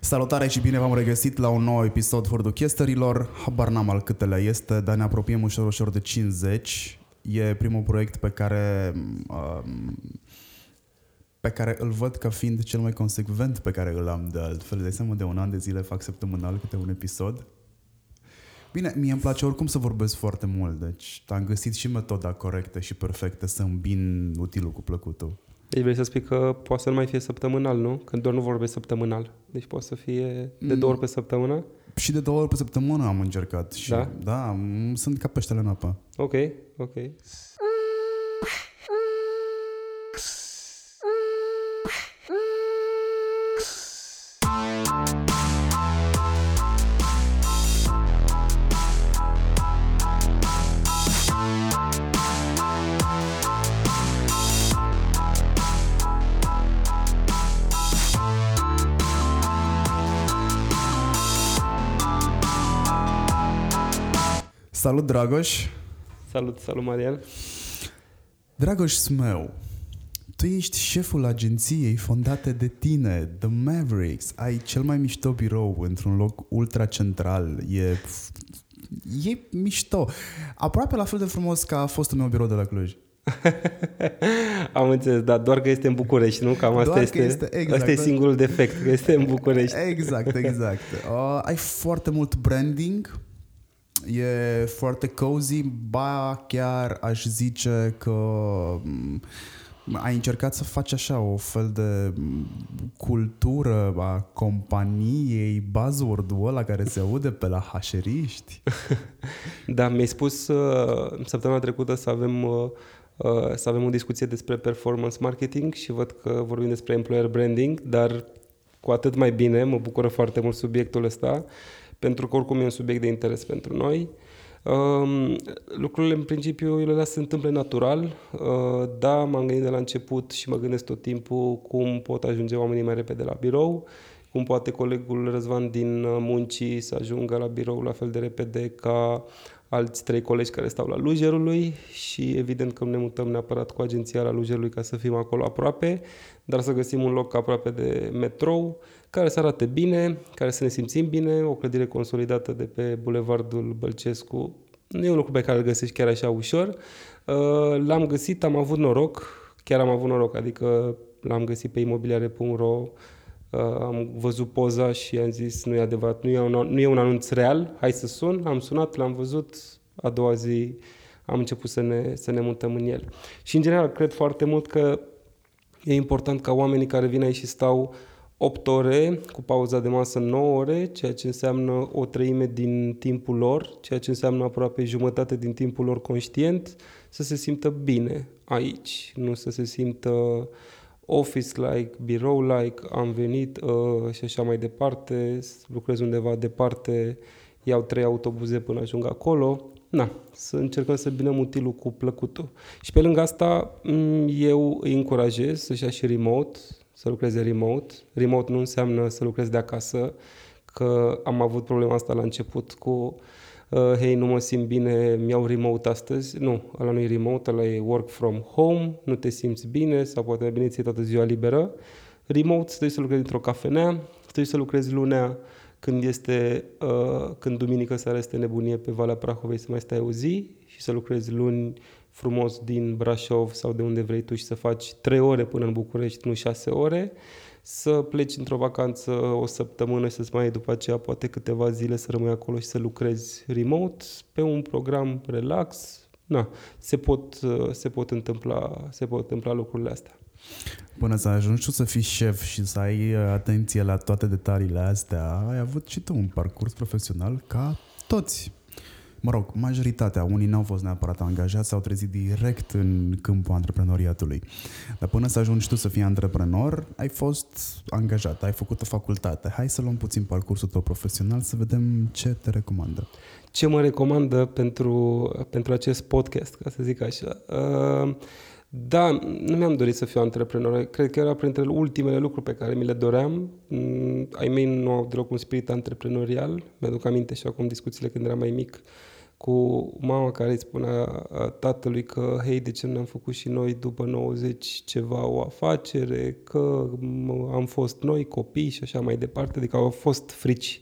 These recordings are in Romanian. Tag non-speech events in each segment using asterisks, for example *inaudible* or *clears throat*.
Salutare și bine v-am regăsit la un nou episod Forduchesterilor. Habar n-am al câtelea este, dar ne apropiem ușor ușor de 50. E primul proiect pe care um, pe care îl văd ca fiind cel mai consecvent pe care îl am de altfel. De seama de un an de zile fac săptămânal câte un episod. Bine, mie îmi place oricum să vorbesc foarte mult, deci am găsit și metoda corectă și perfectă să îmbin utilul cu plăcutul. Deci vrei să spui că poate să nu mai fie săptămânal, nu? Că doar nu vorbesc săptămânal. Deci poate să fie de două ori pe săptămână? Și de două ori pe săptămână am încercat. Și Da? Da, m- sunt ca peștele în apă. Ok, ok. Salut, Dragoș! Salut, salut, Marian. Dragoș Smeu, tu ești șeful agenției fondate de tine, The Mavericks. Ai cel mai mișto birou într-un loc ultra central. E, e mișto. Aproape la fel de frumos ca a fost un meu birou de la Cluj. *laughs* Am înțeles, dar doar că este în București, nu? Cam asta Doar că este, este- exact. asta e singurul defect, că este în București. Exact, exact. Uh, *laughs* ai foarte mult branding, e foarte cozy, ba chiar aș zice că mm, ai încercat să faci așa o fel de mm, cultură a companiei, buzzword-ul ăla care se aude pe la hașeriști. *laughs* Da, mi-ai spus uh, săptămâna trecută să avem, uh, uh, să avem o discuție despre performance marketing și văd că vorbim despre employer branding, dar cu atât mai bine, mă bucură foarte mult subiectul ăsta, pentru că oricum e un subiect de interes pentru noi. Um, lucrurile în principiu eu le las să se întâmple natural. Uh, da, m-am gândit de la început și mă gândesc tot timpul cum pot ajunge oamenii mai repede la birou, cum poate colegul Răzvan din uh, muncii să ajungă la birou la fel de repede ca alți trei colegi care stau la Lujerului și evident că nu ne mutăm neapărat cu agenția la Lujerului ca să fim acolo aproape, dar să găsim un loc aproape de metrou, care să arate bine, care să ne simțim bine, o clădire consolidată de pe Bulevardul Bălcescu. Nu e un lucru pe care îl găsești chiar așa ușor. Uh, L-am găsit, am avut noroc, chiar am avut noroc, adică l-am găsit pe imobiliare.ro, uh, am văzut poza și am zis nu e adevărat, nu e, un, nu e un anunț real, hai să sun, am sunat, l-am văzut, a doua zi am început să ne, să ne mutăm în el. Și în general cred foarte mult că E important ca oamenii care vin aici și stau 8 ore, cu pauza de masă 9 ore, ceea ce înseamnă o treime din timpul lor, ceea ce înseamnă aproape jumătate din timpul lor conștient, să se simtă bine aici, nu să se simtă office-like, birou-like, am venit uh, și așa mai departe, lucrez undeva departe, iau trei autobuze până ajung acolo. Na, să încercăm să binăm utilul cu plăcutul. Și pe lângă asta, m, eu îi încurajez să-și ia și remote, să lucreze remote. Remote nu înseamnă să lucrezi de acasă, că am avut problema asta la început cu uh, hei, nu mă simt bine, mi-au remote astăzi. Nu, ăla nu e remote, ăla e work from home, nu te simți bine sau poate mai bine ți toată ziua liberă. Remote, stai să lucrezi într-o cafenea, stai să lucrezi lunea când este, uh, când duminică seara este nebunie pe Valea Prahovei să mai stai o zi și să lucrezi luni frumos din Brașov sau de unde vrei tu și să faci 3 ore până în București, nu 6 ore, să pleci într-o vacanță o săptămână și să-ți mai iei după aceea poate câteva zile să rămâi acolo și să lucrezi remote pe un program relax. Na, se pot, uh, se pot întâmpla, se pot întâmpla lucrurile astea. Până să ajungi tu să fii șef și să ai uh, atenție la toate detaliile astea, ai avut și tu un parcurs profesional ca toți. Mă rog, majoritatea, unii n-au fost neapărat angajați, s-au trezit direct în câmpul antreprenoriatului. Dar până să ajungi tu să fii antreprenor, ai fost angajat, ai făcut o facultate. Hai să luăm puțin parcursul tău profesional să vedem ce te recomandă. Ce mă recomandă pentru, pentru acest podcast, ca să zic așa? Uh, Da, nu mi-am dorit să fiu antreprenor. Cred că era printre ultimele lucruri pe care mi le doream. Mm, Ai mei nu au deloc un spirit antreprenorial. Mi-aduc aminte și acum discuțiile când eram mai mic cu mama care îi spunea tatălui că, hei, de ce nu ne-am făcut și noi după 90 ceva o afacere, că am fost noi copii și așa mai departe, adică au fost frici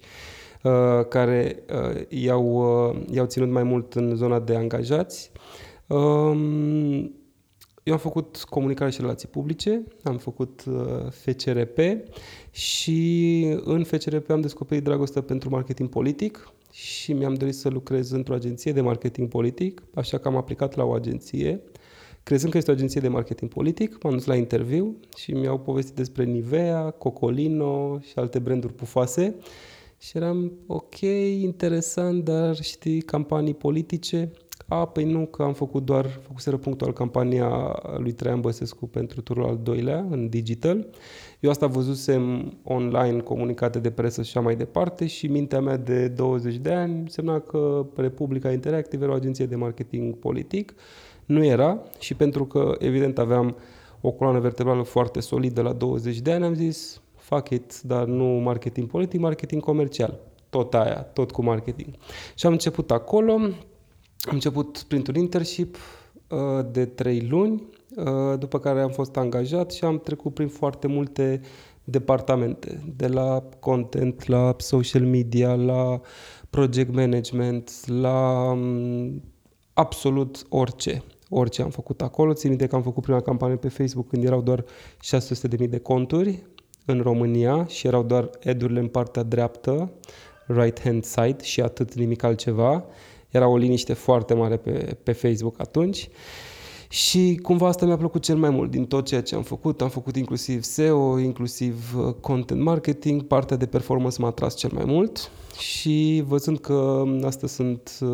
uh, care uh, i-au, uh, i-au ținut mai mult în zona de angajați. Um, eu am făcut comunicare și relații publice, am făcut uh, FCRP și în FCRP am descoperit dragostea pentru marketing politic și mi-am dorit să lucrez într-o agenție de marketing politic, așa că am aplicat la o agenție. Crezând că este o agenție de marketing politic, m-am dus la interviu și mi-au povestit despre Nivea, Cocolino și alte branduri pufoase. Și eram, ok, interesant, dar știi, campanii politice, a, păi nu, că am făcut doar, făcuseră punctual campania lui Traian Băsescu pentru turul al doilea în digital. Eu asta văzusem online, comunicate de presă și așa mai departe și mintea mea de 20 de ani semna că Republica Interactive era o agenție de marketing politic. Nu era și pentru că evident aveam o coloană vertebrală foarte solidă la 20 de ani, am zis fuck it, dar nu marketing politic, marketing comercial. Tot aia, tot cu marketing. Și am început acolo, am început printr-un internship uh, de trei luni, uh, după care am fost angajat și am trecut prin foarte multe departamente, de la content, la social media, la project management, la um, absolut orice. Orice am făcut acolo. Țin minte că am făcut prima campanie pe Facebook când erau doar 600.000 de conturi în România și erau doar edurile în partea dreaptă, right hand side și atât nimic altceva. Era o liniște foarte mare pe, pe Facebook atunci. Și cumva asta mi-a plăcut cel mai mult din tot ceea ce am făcut. Am făcut inclusiv SEO, inclusiv uh, content marketing, partea de performance m-a atras cel mai mult și văzând că astea sunt uh,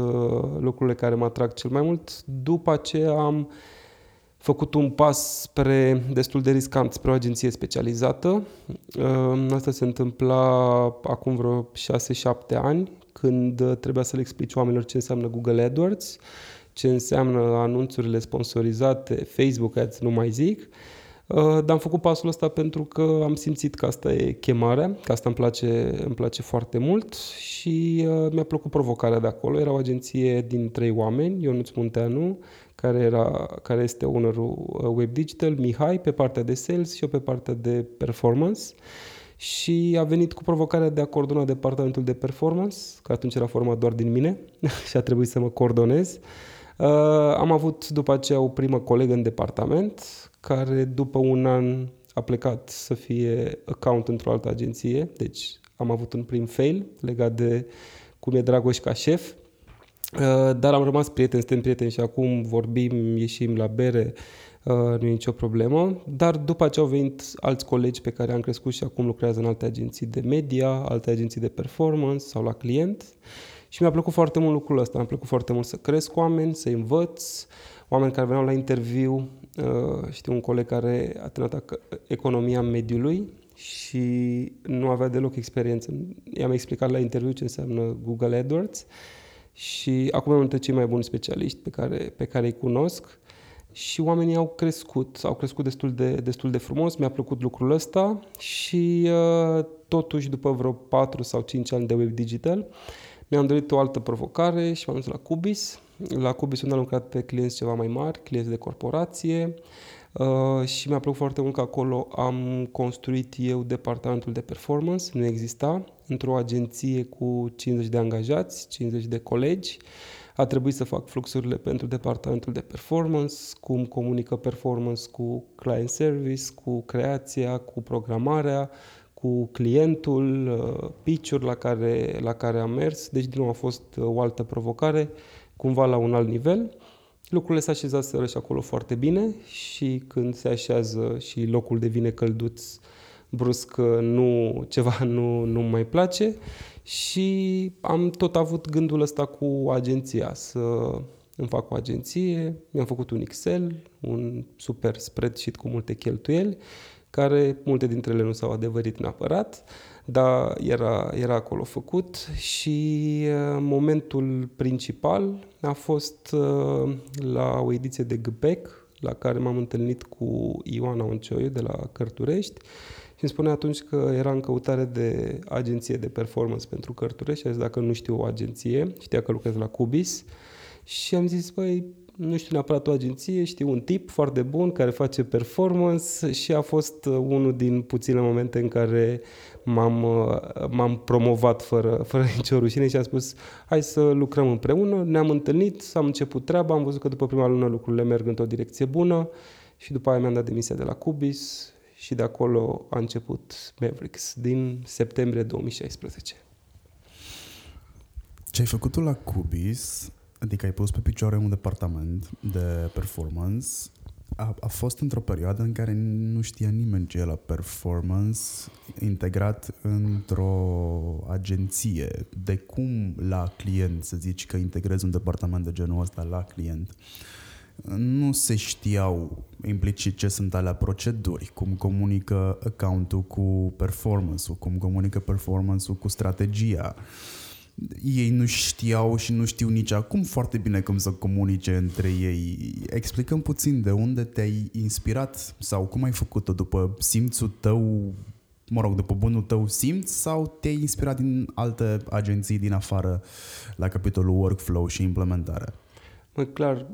lucrurile care mă atrag cel mai mult, după aceea am făcut un pas spre destul de riscant spre o agenție specializată. Uh, asta se întâmpla acum vreo 6-7 ani când uh, trebuia să le explici oamenilor ce înseamnă Google AdWords, ce înseamnă anunțurile sponsorizate, Facebook Ads, nu mai zic. Uh, dar am făcut pasul ăsta pentru că am simțit că asta e chemarea, că asta îmi place, îmi place foarte mult și uh, mi-a plăcut provocarea de acolo. Era o agenție din trei oameni, Ionuț Munteanu, care, era, care este ownerul Web Digital, Mihai pe partea de sales și eu pe partea de performance. Uh, și a venit cu provocarea de a coordona departamentul de performance, că atunci era format doar din mine *laughs* și a trebuit să mă coordonez. Uh, am avut după aceea o primă colegă în departament, care după un an a plecat să fie account într-o altă agenție, deci am avut un prim fail legat de cum e Dragoș ca șef, uh, dar am rămas prieteni, suntem prieteni și acum vorbim, ieșim la bere, Uh, nu e nicio problemă, dar după aceea au venit alți colegi pe care am crescut și acum lucrează în alte agenții de media, alte agenții de performance sau la client și mi-a plăcut foarte mult lucrul ăsta, mi-a plăcut foarte mult să cresc oameni, să învăț, oameni care veneau la interviu, uh, știu un coleg care a terminat economia mediului și nu avea deloc experiență. I-am explicat la interviu ce înseamnă Google AdWords și acum am dintre cei mai buni specialiști pe care, pe care îi cunosc și oamenii au crescut, au crescut destul de, destul de frumos, mi-a plăcut lucrul ăsta și uh, totuși după vreo 4 sau 5 ani de web digital mi-am dorit o altă provocare și m-am dus la Cubis. La Cubis unde am lucrat pe clienți ceva mai mari, clienți de corporație uh, și mi-a plăcut foarte mult că acolo am construit eu departamentul de performance, nu exista, într-o agenție cu 50 de angajați, 50 de colegi a trebuit să fac fluxurile pentru departamentul de performance, cum comunică performance cu client service, cu creația, cu programarea, cu clientul, uh, pitch la care, la care am mers, deci din nou a fost uh, o altă provocare, cumva la un alt nivel. Lucrurile se așezaseră și acolo foarte bine și când se așează și locul devine călduț, brusc uh, nu, *laughs* ceva nu, nu mai place. Și am tot avut gândul ăsta cu agenția, să îmi fac o agenție, mi-am făcut un Excel, un super spreadsheet cu multe cheltuieli, care multe dintre ele nu s-au adevărit neapărat, dar era, era acolo făcut și uh, momentul principal a fost uh, la o ediție de GPEC, la care m-am întâlnit cu Ioana Oncioiu de la Cărturești îmi spune atunci că era în căutare de agenție de performance pentru cărturile și a zis dacă nu știu o agenție, știa că lucrez la Cubis și am zis, băi, nu știu neapărat o agenție, știu un tip foarte bun care face performance și a fost uh, unul din puține momente în care m-am, uh, m-am promovat fără, *laughs* fără nicio rușine și am spus hai să lucrăm împreună, ne-am întâlnit, am început treaba, am văzut că după prima lună lucrurile merg într-o direcție bună și după aia mi-am dat demisia de la Cubis și de acolo a început Mavericks din septembrie 2016. Ce ai făcut tu la Cubis Adică ai pus pe picioare un departament de performance. A, a fost într-o perioadă în care nu știa nimeni ce e la performance integrat într-o agenție. De cum la client să zici că integrezi un departament de genul ăsta la client? nu se știau implicit ce sunt alea proceduri, cum comunică account cu performance-ul, cum comunică performance-ul cu strategia. Uh, ei nu știau și nu știu nici acum foarte bine cum să comunice între ei. Explicăm puțin de unde te-ai inspirat sau cum ai făcut-o după simțul tău, mă rog, după bunul tău simț sau te-ai inspirat din alte agenții din afară la capitolul workflow și implementare? Mă, clar,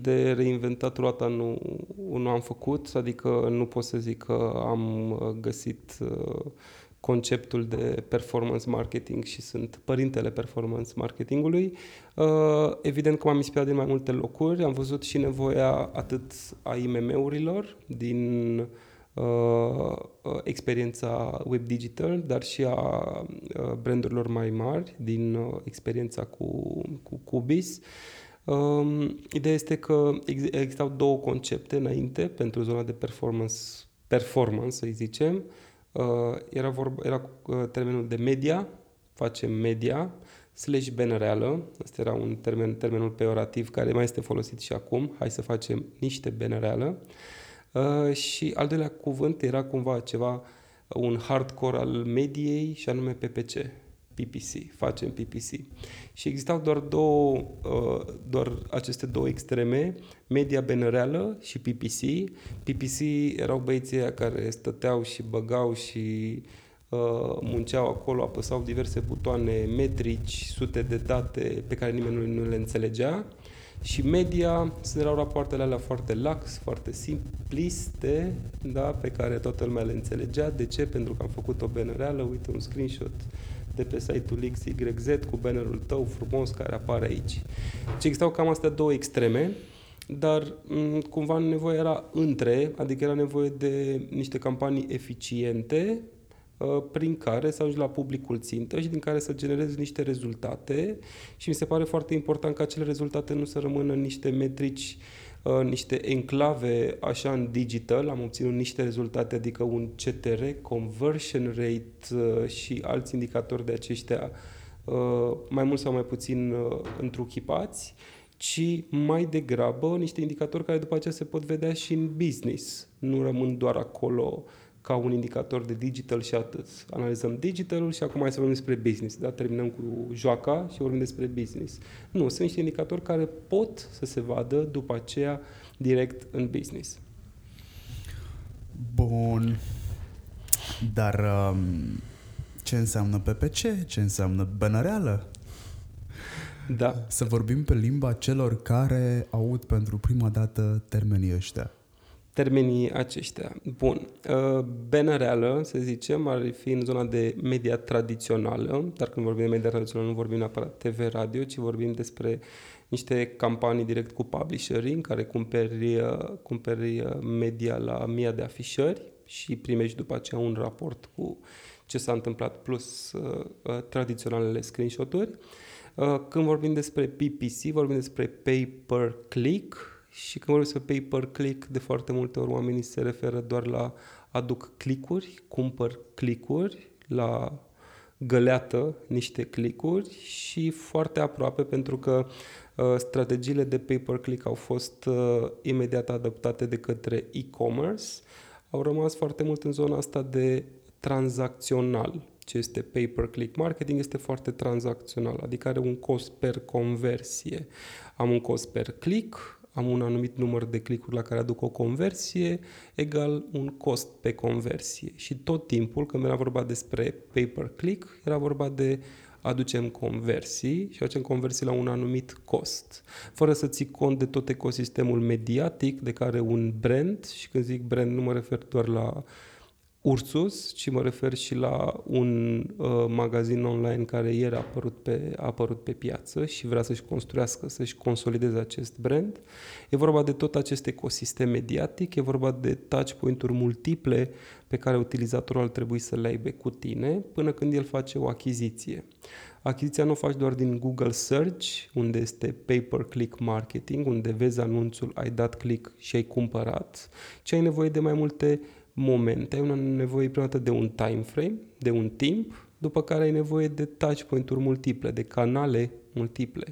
de reinventat roata nu, nu am făcut, adică nu pot să zic că am găsit uh, conceptul de performance marketing și sunt părintele performance marketingului. Uh, evident că m-am inspirat din mai multe locuri, am văzut și nevoia atât a IMM-urilor din uh, uh, experiența web digital, dar și a brandurilor mai mari din experiența cu, cu Cubis. Um, ideea este că existau două concepte înainte pentru zona de performance, performance să zicem, Uh, era, vorba, era uh, termenul de media, facem media, slash benereală, ăsta era un termen, termenul peorativ care mai este folosit și acum, hai să facem niște benereală. Uh, și al doilea cuvânt era cumva ceva, un hardcore al mediei și anume PPC, PPC, facem PPC. Și existau doar două, uh, doar aceste două extreme, media benereală și PPC. PPC erau băieții care stăteau și băgau și uh, munceau acolo, apăsau diverse butoane, metrici, sute de date pe care nimeni nu le înțelegea. Și media erau rapoartele alea foarte lax, foarte simpliste, da, pe care toată lumea le înțelegea. De ce? Pentru că am făcut o benereală, uite un screenshot de pe site-ul XYZ cu bannerul tău frumos care apare aici. Deci existau cam astea două extreme, dar m- cumva nevoie era între, adică era nevoie de niște campanii eficiente uh, prin care să ajungi la publicul țintă și din care să generezi niște rezultate și mi se pare foarte important ca acele rezultate nu să rămână niște metrici Uh, niște enclave așa în digital, am obținut niște rezultate, adică un CTR, conversion rate uh, și alți indicatori de aceștia uh, mai mult sau mai puțin întruchipați, ci mai degrabă niște indicatori care după aceea se pot vedea și în business. Nu rămân doar acolo ca un indicator de digital și atât. Analizăm digitalul și acum mai să vorbim despre business. Da? Terminăm cu joaca și vorbim despre business. Nu, sunt niște indicatori care pot să se vadă după aceea direct în business. Bun. Dar um, ce înseamnă PPC? Ce înseamnă bănăreală? Da. Să vorbim pe limba celor care aud pentru prima dată termenii ăștia termenii aceștia. Bun. Uh, Benă reală, să zicem, ar fi în zona de media tradițională, dar când vorbim de media tradițională nu vorbim neapărat TV, radio, ci vorbim despre niște campanii direct cu publisherii în care cumperi, uh, cumperi uh, media la mii de afișări și primești după aceea un raport cu ce s-a întâmplat plus uh, tradiționalele screenshot-uri. Uh, când vorbim despre PPC, vorbim despre pay per click, și când vorbesc pe pay-per-click, de foarte multe ori oamenii se referă doar la aduc clicuri, cumpăr clicuri, la găleată niște clicuri și foarte aproape pentru că uh, strategiile de pay-per-click au fost uh, imediat adaptate de către e-commerce, au rămas foarte mult în zona asta de tranzacțional. Ce este pay-per-click marketing este foarte tranzacțional, adică are un cost per conversie. Am un cost per click, am un anumit număr de clicuri la care aduc o conversie, egal un cost pe conversie. Și tot timpul, când era vorba despre pay-per-click, era vorba de aducem conversii și facem conversii la un anumit cost, fără să ții cont de tot ecosistemul mediatic de care un brand, și când zic brand nu mă refer doar la Ursus, ci mă refer și la un uh, magazin online care ieri a apărut, pe, a apărut pe piață și vrea să-și construiască, să-și consolideze acest brand. E vorba de tot acest ecosistem mediatic, e vorba de touchpoint-uri multiple pe care utilizatorul ar trebui să le aibă cu tine până când el face o achiziție. Achiziția nu o faci doar din Google Search, unde este pay-per-click marketing, unde vezi anunțul, ai dat click și ai cumpărat, ci ai nevoie de mai multe momente, ai nevoie prima dată de un time frame, de un timp, după care ai nevoie de touchpoint-uri multiple, de canale multiple.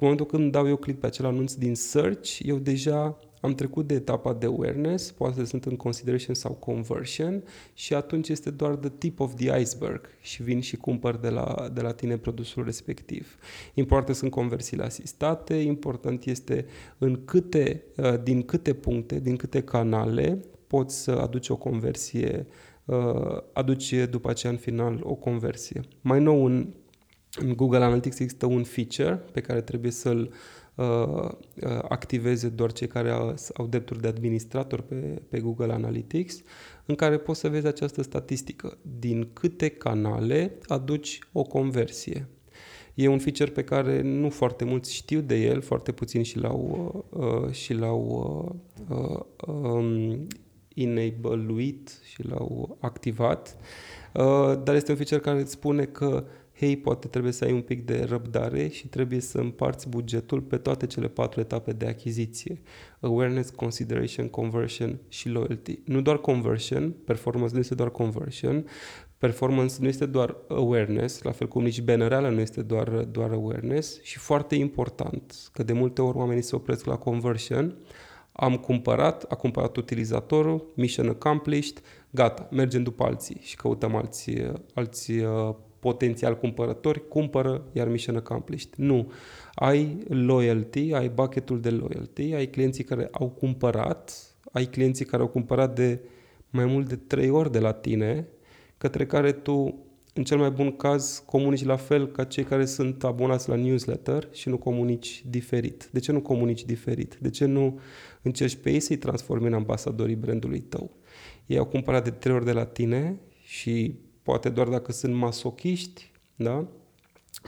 În momentul când dau eu click pe acel anunț din search, eu deja am trecut de etapa de awareness, poate sunt în consideration sau conversion și atunci este doar the tip of the iceberg și vin și cumpăr de la, de la tine produsul respectiv. Important sunt conversiile asistate, important este în câte, uh, din câte puncte, din câte canale poți să aduci o conversie, uh, aduci după aceea în final o conversie. Mai nou în, în Google Analytics există un feature pe care trebuie să-l uh, uh, activeze doar cei care au, au drepturi de administrator pe, pe Google Analytics, în care poți să vezi această statistică. Din câte canale aduci o conversie. E un feature pe care nu foarte mulți știu de el, foarte puțin și l-au, uh, și l-au uh, uh, um, enabluit și l-au activat, uh, dar este un feature care îți spune că hei, poate trebuie să ai un pic de răbdare și trebuie să împarți bugetul pe toate cele patru etape de achiziție. Awareness, Consideration, Conversion și Loyalty. Nu doar conversion, performance nu este doar conversion, performance nu este doar awareness, la fel cum nici bannerala nu este doar, doar awareness și foarte important că de multe ori oamenii se opresc la conversion, am cumpărat, a cumpărat utilizatorul, mission accomplished, gata, mergem după alții și căutăm alți, alți uh, potențial cumpărători, cumpără, iar mission accomplished. Nu. Ai loyalty, ai bucketul de loyalty, ai clienții care au cumpărat, ai clienții care au cumpărat de mai mult de trei ori de la tine, către care tu în cel mai bun caz, comunici la fel ca cei care sunt abonați la newsletter și nu comunici diferit. De ce nu comunici diferit? De ce nu încerci pe ei să-i transformi în ambasadorii brandului tău? Ei au cumpărat de trei ori de la tine și poate doar dacă sunt masochiști, da?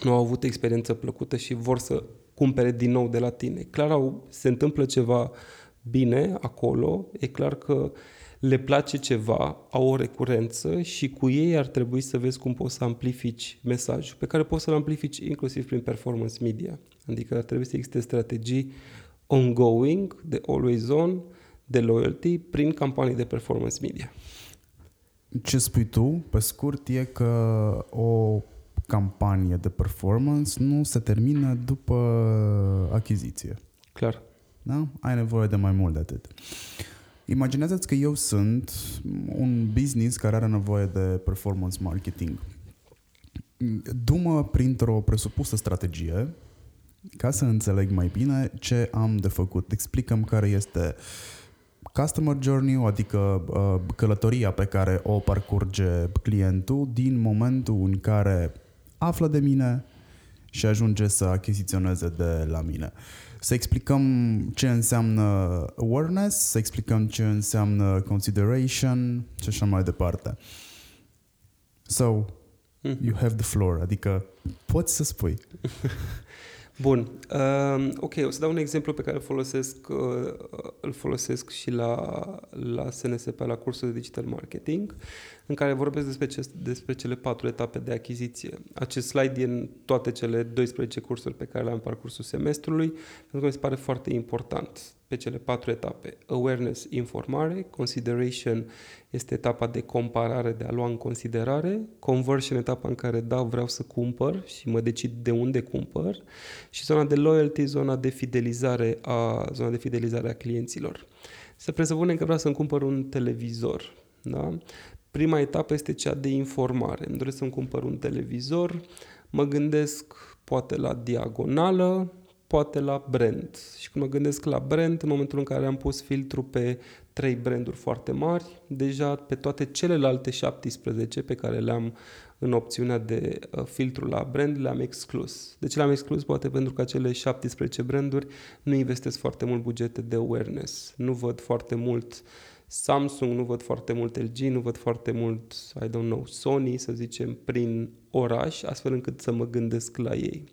nu au avut experiență plăcută și vor să cumpere din nou de la tine. Clar, au, se întâmplă ceva bine acolo, e clar că uh, le place ceva, au o recurență și cu ei ar trebui să vezi cum poți să amplifici mesajul, pe care poți să-l amplifici inclusiv prin performance media. Adică ar trebui să existe strategii ongoing, de always on, de loyalty, prin campanii de performance media. Ce spui tu, pe scurt, e că o campanie de performance nu se termină după achiziție. Clar. Da? Ai nevoie de mai mult de atât. Imaginează-ți că eu sunt un business care are nevoie de performance marketing. Dumă printr-o presupusă strategie ca să înțeleg mai bine ce am de făcut. Explicăm care este customer journey adică uh, călătoria pe care o parcurge clientul din momentul în care află de mine și ajunge să achiziționeze de la mine. Uh, să explicăm ce înseamnă awareness, să explicăm ce înseamnă consideration și așa mai departe. So, mm. you have the floor, adică poți să spui. *laughs* Bun. Uh, ok, o să dau un exemplu pe care îl folosesc, uh, îl folosesc și la, la SNSP, la cursul de digital marketing, în care vorbesc despre, ce, despre cele patru etape de achiziție. Acest slide e în toate cele 12 cursuri pe care le-am în parcursul semestrului, pentru că mi se pare foarte important pe cele patru etape. Awareness, informare, consideration este etapa de comparare, de a lua în considerare, conversion, etapa în care da, vreau să cumpăr și mă decid de unde cumpăr și zona de loyalty, zona de fidelizare a, zona de fidelizare a clienților. Să presupunem că vreau să-mi cumpăr un televizor. Da? Prima etapă este cea de informare. Îmi doresc să-mi cumpăr un televizor, mă gândesc poate la diagonală, poate la brand. Și când mă gândesc la brand, în momentul în care am pus filtru pe trei branduri foarte mari, deja pe toate celelalte 17 pe care le-am în opțiunea de uh, filtru la brand, le-am exclus. De ce le-am exclus? Poate pentru că acele 17 branduri nu investesc foarte mult bugete de awareness. Nu văd foarte mult Samsung, nu văd foarte mult LG, nu văd foarte mult, I don't know, Sony, să zicem, prin oraș, astfel încât să mă gândesc la ei.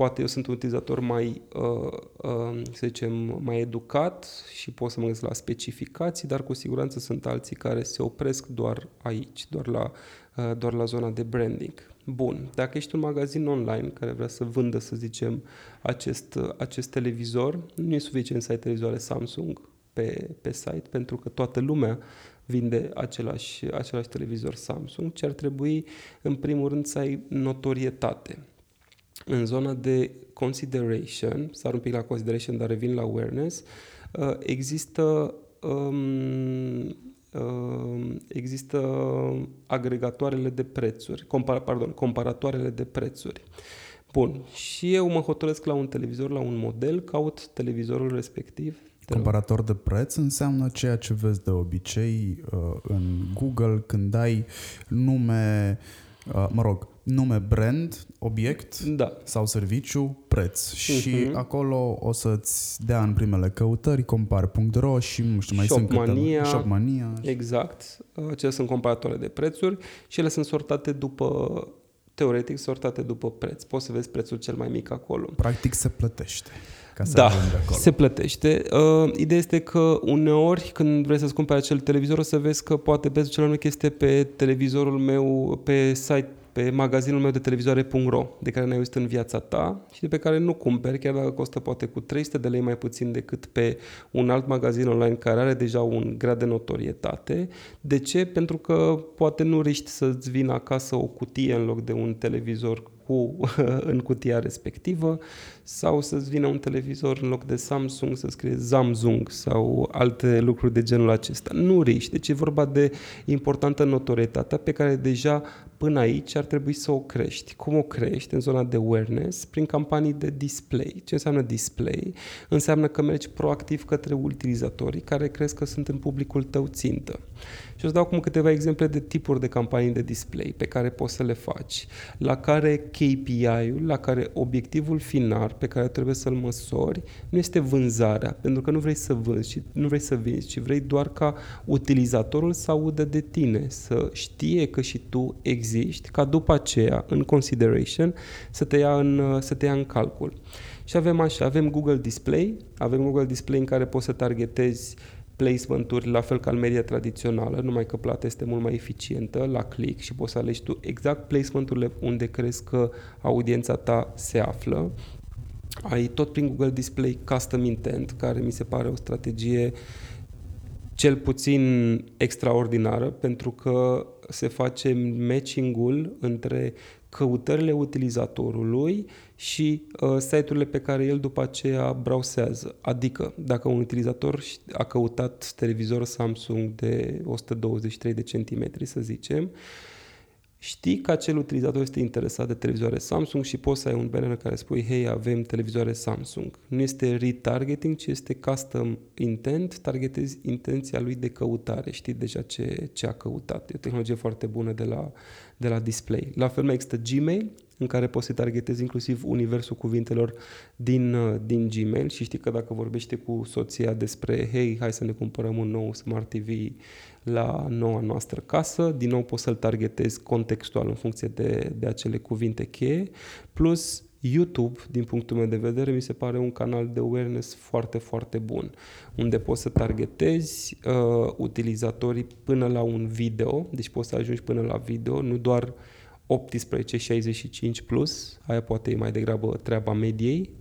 Poate eu sunt un utilizator mai, uh, uh, să zicem, mai educat și pot să mă gândesc la specificații, dar cu siguranță sunt alții care se opresc doar aici, doar la, uh, doar la zona de branding. Bun, dacă ești un magazin online care vrea să vândă, să zicem, acest, acest televizor, nu e suficient să ai televizoare Samsung pe, pe site, pentru că toată lumea vinde același, același televizor Samsung, ci ar trebui, în primul rând, să ai notorietate în zona de consideration, sar un pic la consideration, dar revin la awareness, uh, există um, uh, există agregatoarele de prețuri, compar, pardon, comparatoarele de prețuri. Bun, și eu mă hotărăsc la un televizor, la un model, caut televizorul respectiv. Comparator de preț înseamnă ceea ce vezi de obicei uh, în Google când ai nume, mă rog, nume brand, obiect da. sau serviciu, preț. Uh-huh. Și mhm. acolo o să-ți dea în primele căutări compar.ro și nu știu, mai Shopmania, sunt Shopmania. Exact. Acestea sunt comparatoare de prețuri și ele sunt sortate după teoretic sortate după preț. Poți să vezi prețul cel mai mic acolo. Practic se plătește. Ca să da, acolo. se plătește. Uh, ideea este că uneori când vrei să-ți cumperi acel televizor o să vezi că poate prețul cel mai mic este pe televizorul meu, pe site pe magazinul meu de televizoare.ro, de care n-ai auzit în viața ta și de pe care nu cumperi, chiar dacă costă poate cu 300 de lei mai puțin decât pe un alt magazin online care are deja un grad de notorietate. De ce? Pentru că poate nu riști să-ți vină acasă o cutie în loc de un televizor cu, *laughs* în cutia respectivă sau să-ți vină un televizor în loc de Samsung să scrie Samsung sau alte lucruri de genul acesta. Nu riști, deci e vorba de importantă notorietatea pe care deja până aici ar trebui să o crești. Cum o crești în zona de awareness? Prin campanii de display. Ce înseamnă display? Înseamnă că mergi proactiv către utilizatorii care crezi că sunt în publicul tău țintă. Și o să dau acum câteva exemple de tipuri de campanii de display pe care poți să le faci, la care KPI-ul, la care obiectivul final pe care trebuie să-l măsori nu este vânzarea, pentru că nu vrei să vânzi, și nu vrei să vinzi, ci vrei doar ca utilizatorul să audă de tine, să știe că și tu existi, ca după aceea, în consideration, să te ia în, să te ia în calcul. Și avem așa, avem Google Display, avem Google Display în care poți să targetezi placement-uri la fel ca în media tradițională, numai că plata este mult mai eficientă la click și poți să alegi tu exact placement-urile unde crezi că audiența ta se află. Ai tot prin Google Display Custom Intent, care mi se pare o strategie cel puțin extraordinară, pentru că se face matching-ul între căutările utilizatorului și uh, site-urile pe care el după aceea browsează. Adică, dacă un utilizator a căutat televizor Samsung de 123 de centimetri, să zicem, știi că acel utilizator este interesat de televizoare Samsung și poți să ai un banner care spui, hei, avem televizoare Samsung. Nu este retargeting, ci este custom intent, targetezi intenția lui de căutare, știi deja ce, ce a căutat. E o tehnologie foarte bună de la, de la display. La fel mai există Gmail, în care poți să targetezi inclusiv universul cuvintelor din, uh, din Gmail și știi că dacă vorbește cu soția despre hei, hai să ne cumpărăm un nou Smart TV la noua noastră casă, din nou poți să-l targetezi contextual în funcție de, de acele cuvinte cheie, plus YouTube, din punctul meu de vedere, mi se pare un canal de awareness foarte, foarte bun, unde poți să targetezi uh, utilizatorii până la un video, deci poți să ajungi până la video, nu doar 18-65 plus, aia poate e mai degrabă treaba mediei, Uh,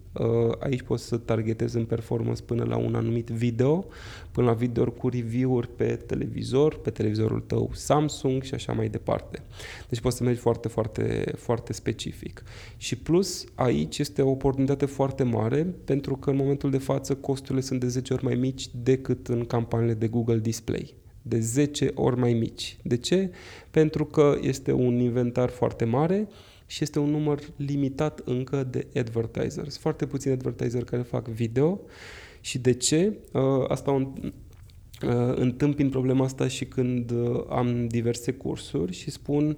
aici poți să targetezi în performance până la un anumit video, până la video cu review-uri pe televizor, pe televizorul tău Samsung și așa mai departe. Deci poți să mergi foarte, foarte, foarte specific. Și plus, aici este o oportunitate foarte mare pentru că în momentul de față costurile sunt de 10 ori mai mici decât în campaniile de Google Display de 10 ori mai mici. De ce? Pentru că este un inventar foarte mare, și este un număr limitat încă de advertisers. Foarte puțini advertiseri care fac video și de ce? Uh, asta un, uh, întâmpin problema asta și când uh, am diverse cursuri și spun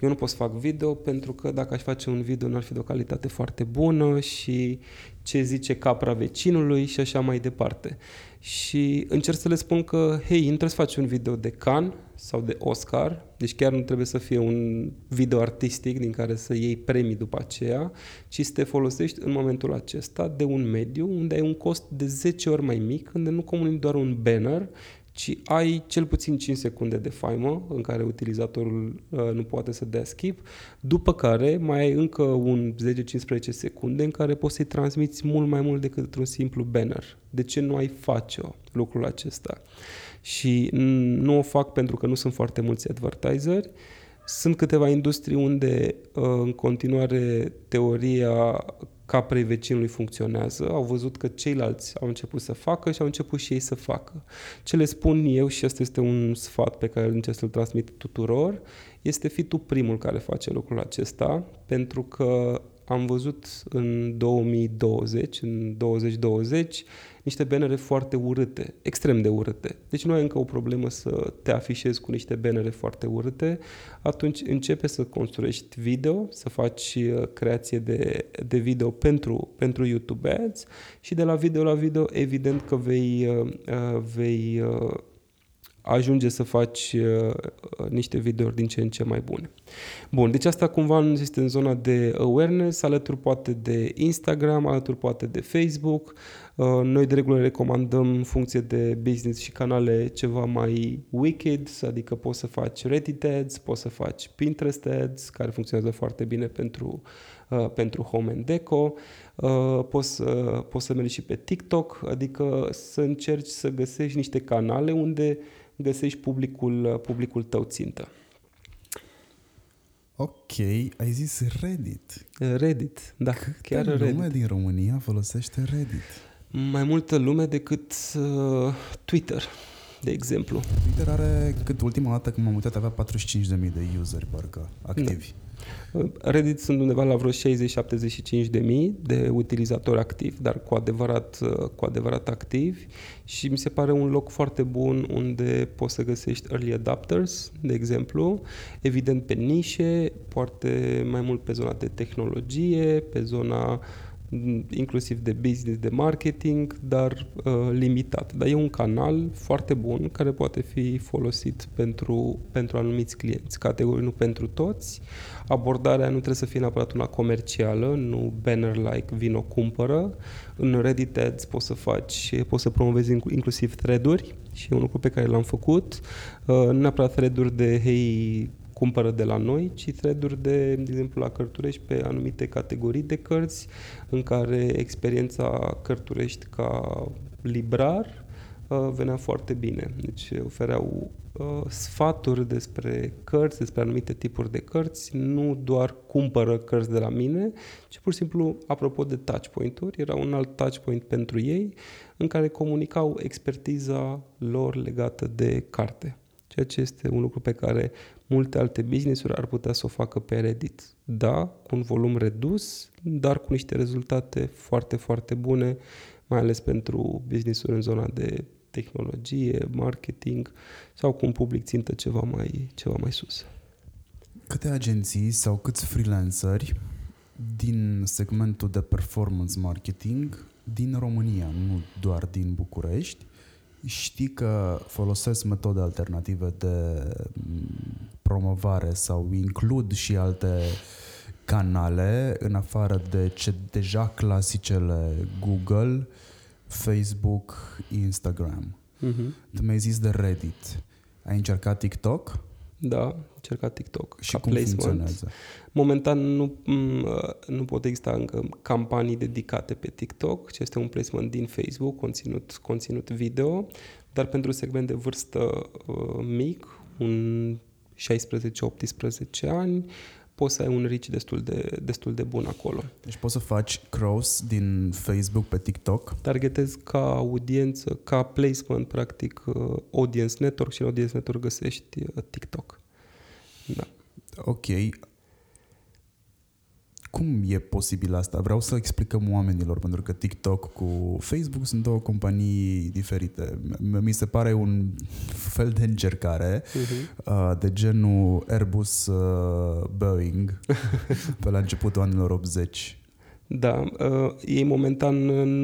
eu nu pot să fac video pentru că dacă aș face un video nu ar fi de o calitate foarte bună și ce zice capra vecinului și așa mai departe. Și încerc să le spun că, hei, nu trebuie să faci un video de Cannes sau de Oscar, deci chiar nu trebuie să fie un video artistic din care să iei premii după aceea, ci să te folosești în momentul acesta de un mediu unde ai un cost de 10 ori mai mic, unde nu comunici doar un banner, ci ai cel puțin 5 secunde de faimă în care utilizatorul uh, nu poate să dea skip, după care mai ai încă un 10-15 secunde în care poți să-i transmiți mult mai mult decât într-un simplu banner. De ce nu ai face-o lucrul acesta? Și nu o fac pentru că nu sunt foarte mulți advertiseri, sunt câteva industrii unde uh, în continuare teoria caprei vecinului funcționează, au văzut că ceilalți au început să facă și au început și ei să facă. Ce le spun eu, și asta este un sfat pe care încerc să-l transmit tuturor, este fi tu primul care face lucrul acesta, pentru că am văzut în 2020, în 2020, niște bannere foarte urâte, extrem de urâte. Deci nu ai încă o problemă să te afișezi cu niște bannere foarte urâte, atunci începe să construiești video, să faci uh, creație de, de video pentru, pentru YouTube Ads și de la video la video evident că vei, uh, uh, vei ajunge să faci uh, niște videouri din ce în ce mai bune. Bun, deci asta cumva este în zona de awareness, alături poate de Instagram, alături poate de Facebook. Uh, noi de regulă recomandăm în funcție de business și canale ceva mai wicked, adică poți să faci Reddit ads, poți să faci Pinterest ads, care funcționează foarte bine pentru, uh, pentru home and deco. Uh, poți, uh, poți să mergi și pe TikTok, adică să încerci să găsești niște canale unde uh, găsești publicul, publicul tău țintă. Ok, ai zis Reddit. Reddit, da, Câtă chiar lume Reddit. din România folosește Reddit? Mai multă lume decât uh, Twitter, de exemplu. Twitter are, cât ultima dată când m-am uitat, avea 45.000 de useri, parcă, activi. Da. Reddit sunt undeva la vreo 60-75 de mii de utilizatori activi, dar cu adevărat, cu adevărat activi. Și mi se pare un loc foarte bun unde poți să găsești early adapters, de exemplu, evident pe nișe, poate mai mult pe zona de tehnologie, pe zona uh, inclusiv de business, de marketing, dar uh, limitat. Dar e un canal foarte bun care poate fi folosit pentru, pentru anumiți clienți, categorii nu pentru toți. Abordarea nu trebuie să fie neapărat una comercială, nu banner-like, vino cumpără. În Reddit Ads poți să faci, poți să promovezi inclusiv thread-uri și e un lucru pe care l-am făcut. Uh, nu neapărat thread-uri de, hei, cumpără de la noi, ci thread de, de exemplu, la Cărturești pe anumite categorii de cărți în care experiența Cărturești ca librar uh, venea foarte bine. Deci ofereau uh, sfaturi despre cărți, despre anumite tipuri de cărți, nu doar cumpără cărți de la mine, ci pur și simplu, apropo de touchpoint-uri, era un alt touchpoint pentru ei în care comunicau expertiza lor legată de carte ceea ce este un lucru pe care multe alte business-uri ar putea să o facă pe Reddit. Da, cu un volum redus, dar cu niște rezultate foarte, foarte bune, mai ales pentru business-uri în zona de tehnologie, marketing sau cu un public țintă ceva mai, ceva mai sus. Câte agenții sau câți freelanceri din segmentul de performance marketing din România, nu doar din București, știi că folosesc metode alternative de promovare sau includ și alte canale în afară de ce deja clasicele Google, Facebook, Instagram. Uh-huh. Tu mi-ai zis de Reddit. Ai încercat TikTok? Da, încercat TikTok. Și cum placement. funcționează? Momentan nu, nu pot exista încă campanii dedicate pe TikTok, ce este un placement din Facebook, conținut, conținut video, dar pentru segment de vârstă uh, mic, un 16-18 ani, poți să ai un reach destul de, destul de bun acolo. Deci poți să faci cross din Facebook pe TikTok? Targetezi ca audiență, ca placement, practic, uh, audience network și în audience network găsești uh, TikTok. Da. Ok. Cum e posibil asta? Vreau să explicăm oamenilor, pentru că TikTok cu Facebook sunt două companii diferite. Mi se pare un fel de încercare uh-huh. de genul Airbus uh, Boeing *laughs* pe la începutul anilor 80. Da, uh, ei momentan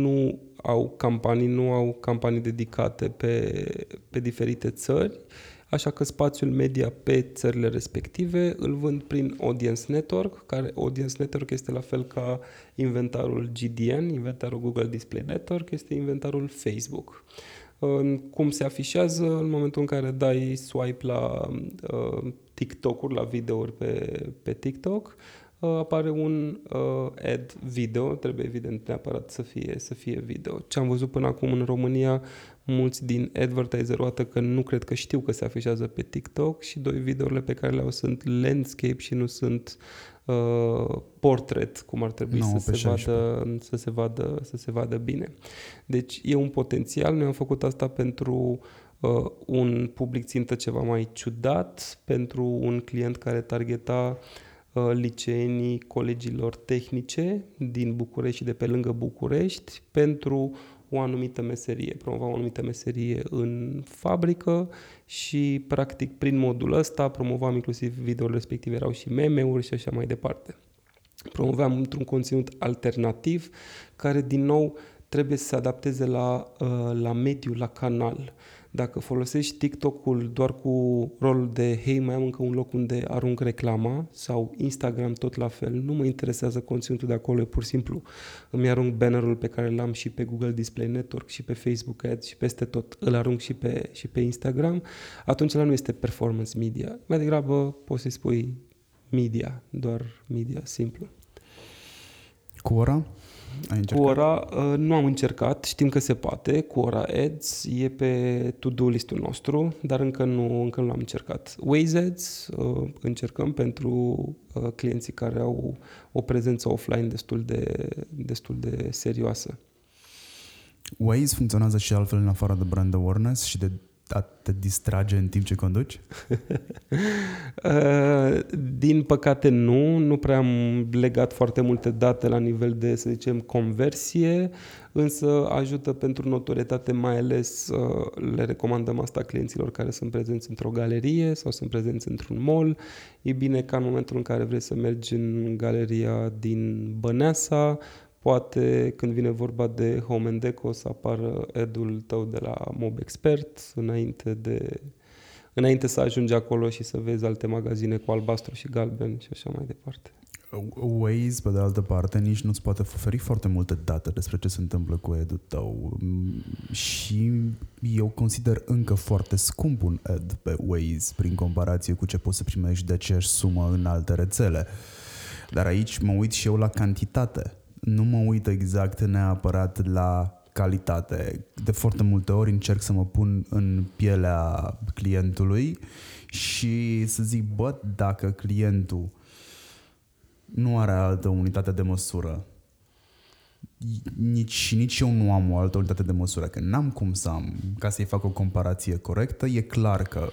nu au campanii, nu au campanii dedicate pe, pe diferite țări. Uh, așa că spațiul media pe țările respective îl vând prin Audience Network, care Audience Network este la fel ca inventarul GDN, inventarul Google Display Network, este inventarul Facebook. Cum se afișează în momentul în care dai swipe la uh, TikTok-uri, la videouri pe, pe TikTok, uh, apare un uh, ad video, trebuie evident neapărat să fie, să fie video. Ce am văzut până acum în România, mulți din advertiser o că nu cred că știu că se afișează pe TikTok și doi videourile pe care le au sunt landscape și nu sunt uh, portrait, cum ar trebui no, să, se vadă, să, se vadă, să se vadă bine. Deci e un potențial, noi am făcut asta pentru uh, un public țintă ceva mai ciudat, pentru un client care targeta uh, liceenii colegilor tehnice din București și de pe lângă București, pentru o anumită meserie, promova o anumită meserie în fabrică și practic prin modul ăsta promovam inclusiv videourile respective, erau și meme-uri și așa mai departe. Promoveam într-un conținut alternativ care din nou trebuie să se adapteze la, uh, la mediu, la canal. Dacă folosești TikTok-ul doar cu rolul de hei, mai am încă un loc unde arunc reclama sau Instagram tot la fel, nu mă interesează conținutul de acolo, e pur și simplu îmi arunc bannerul pe care l-am și pe Google Display Network și pe Facebook Ads și peste tot, îl arunc și pe, și pe Instagram, atunci ăla nu este performance media. Mai degrabă poți să spui media, doar media, simplu. Cu ora? Ai Cu ora uh, nu am încercat, știm că se poate, cu ora Ads e pe to-do listul nostru, dar încă nu, încă nu l-am încercat. Waze Ads uh, încercăm pentru uh, clienții care au o prezență offline destul de, destul de serioasă. Waze funcționează și altfel în afară de brand awareness și de a te distrage în timp ce conduci? *laughs* Uh, din păcate nu, nu prea am legat foarte multe date la nivel de, să zicem, conversie, însă ajută pentru notorietate, mai ales uh, le recomandăm asta clienților care sunt prezenți într-o galerie sau sunt prezenți într-un mall. E bine ca în momentul în care vrei să mergi în galeria din Băneasa, poate când vine vorba de Home and Deco să apară edul tău de la Mob Expert înainte de înainte să ajungi acolo și să vezi alte magazine cu albastru și galben și așa mai departe. Waze, pe de altă parte, nici nu-ți poate oferi foarte multe date despre ce se întâmplă cu edul tău și eu consider încă foarte scump un ad pe Waze prin comparație cu ce poți să primești de aceeași sumă în alte rețele. Dar aici mă uit și eu la cantitate nu mă uit exact neapărat la calitate. De foarte multe ori încerc să mă pun în pielea clientului și să zic, bă, dacă clientul nu are altă unitate de măsură, nici, și nici eu nu am o altă unitate de măsură, că n-am cum să am, ca să-i fac o comparație corectă, e clar că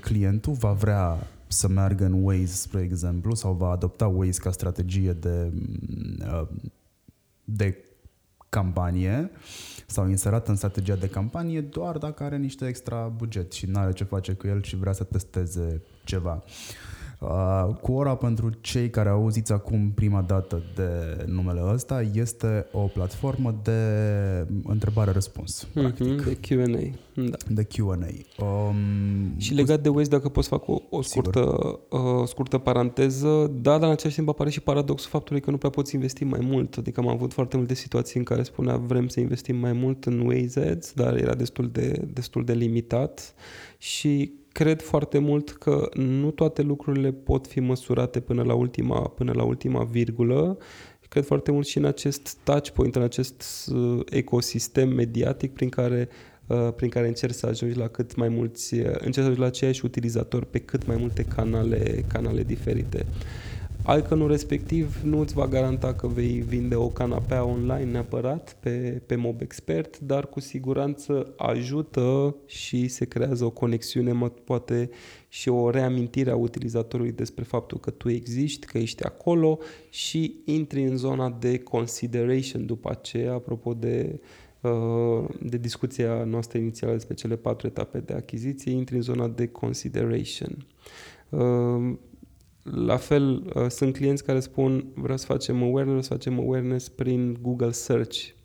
clientul va vrea să meargă în Waze, spre exemplu, sau va adopta Waze ca strategie de uh, de campanie sau inserat în strategia de campanie doar dacă are niște extra buget și nu are ce face cu el și vrea să testeze ceva. Uh, cu ora pentru cei care auziți acum prima dată de numele ăsta este o platformă de întrebare-răspuns, mm-hmm, practic. De Q&A. Da. De Q&A. Um, și legat de Waze, dacă pot să fac o, o scurtă, uh, scurtă paranteză, da, dar în același timp apare și paradoxul faptului că nu prea poți investi mai mult. Adică am avut foarte multe situații în care spunea vrem să investim mai mult în Waze Ads, dar era destul de, destul de limitat și cred foarte mult că nu toate lucrurile pot fi măsurate până la ultima, până la ultima virgulă. Cred foarte mult și în acest touch point, în acest uh, ecosistem mediatic prin care uh, prin care încerci să ajungi la cât mai mulți, uh, încerci să ajungi la aceiași utilizatori pe cât mai multe canale, canale diferite. Iconul respectiv nu îți va garanta că vei vinde o canapea online neapărat pe, pe Mob Expert, dar cu siguranță ajută și se creează o conexiune, poate și o reamintire a utilizatorului despre faptul că tu existi, că ești acolo și intri în zona de consideration după aceea, apropo de uh, de discuția noastră inițială despre cele patru etape de achiziție, intri în zona de consideration. Uh, la fel, uh, sunt clienți care spun vreau să facem awareness, vreau să facem awareness prin Google Search.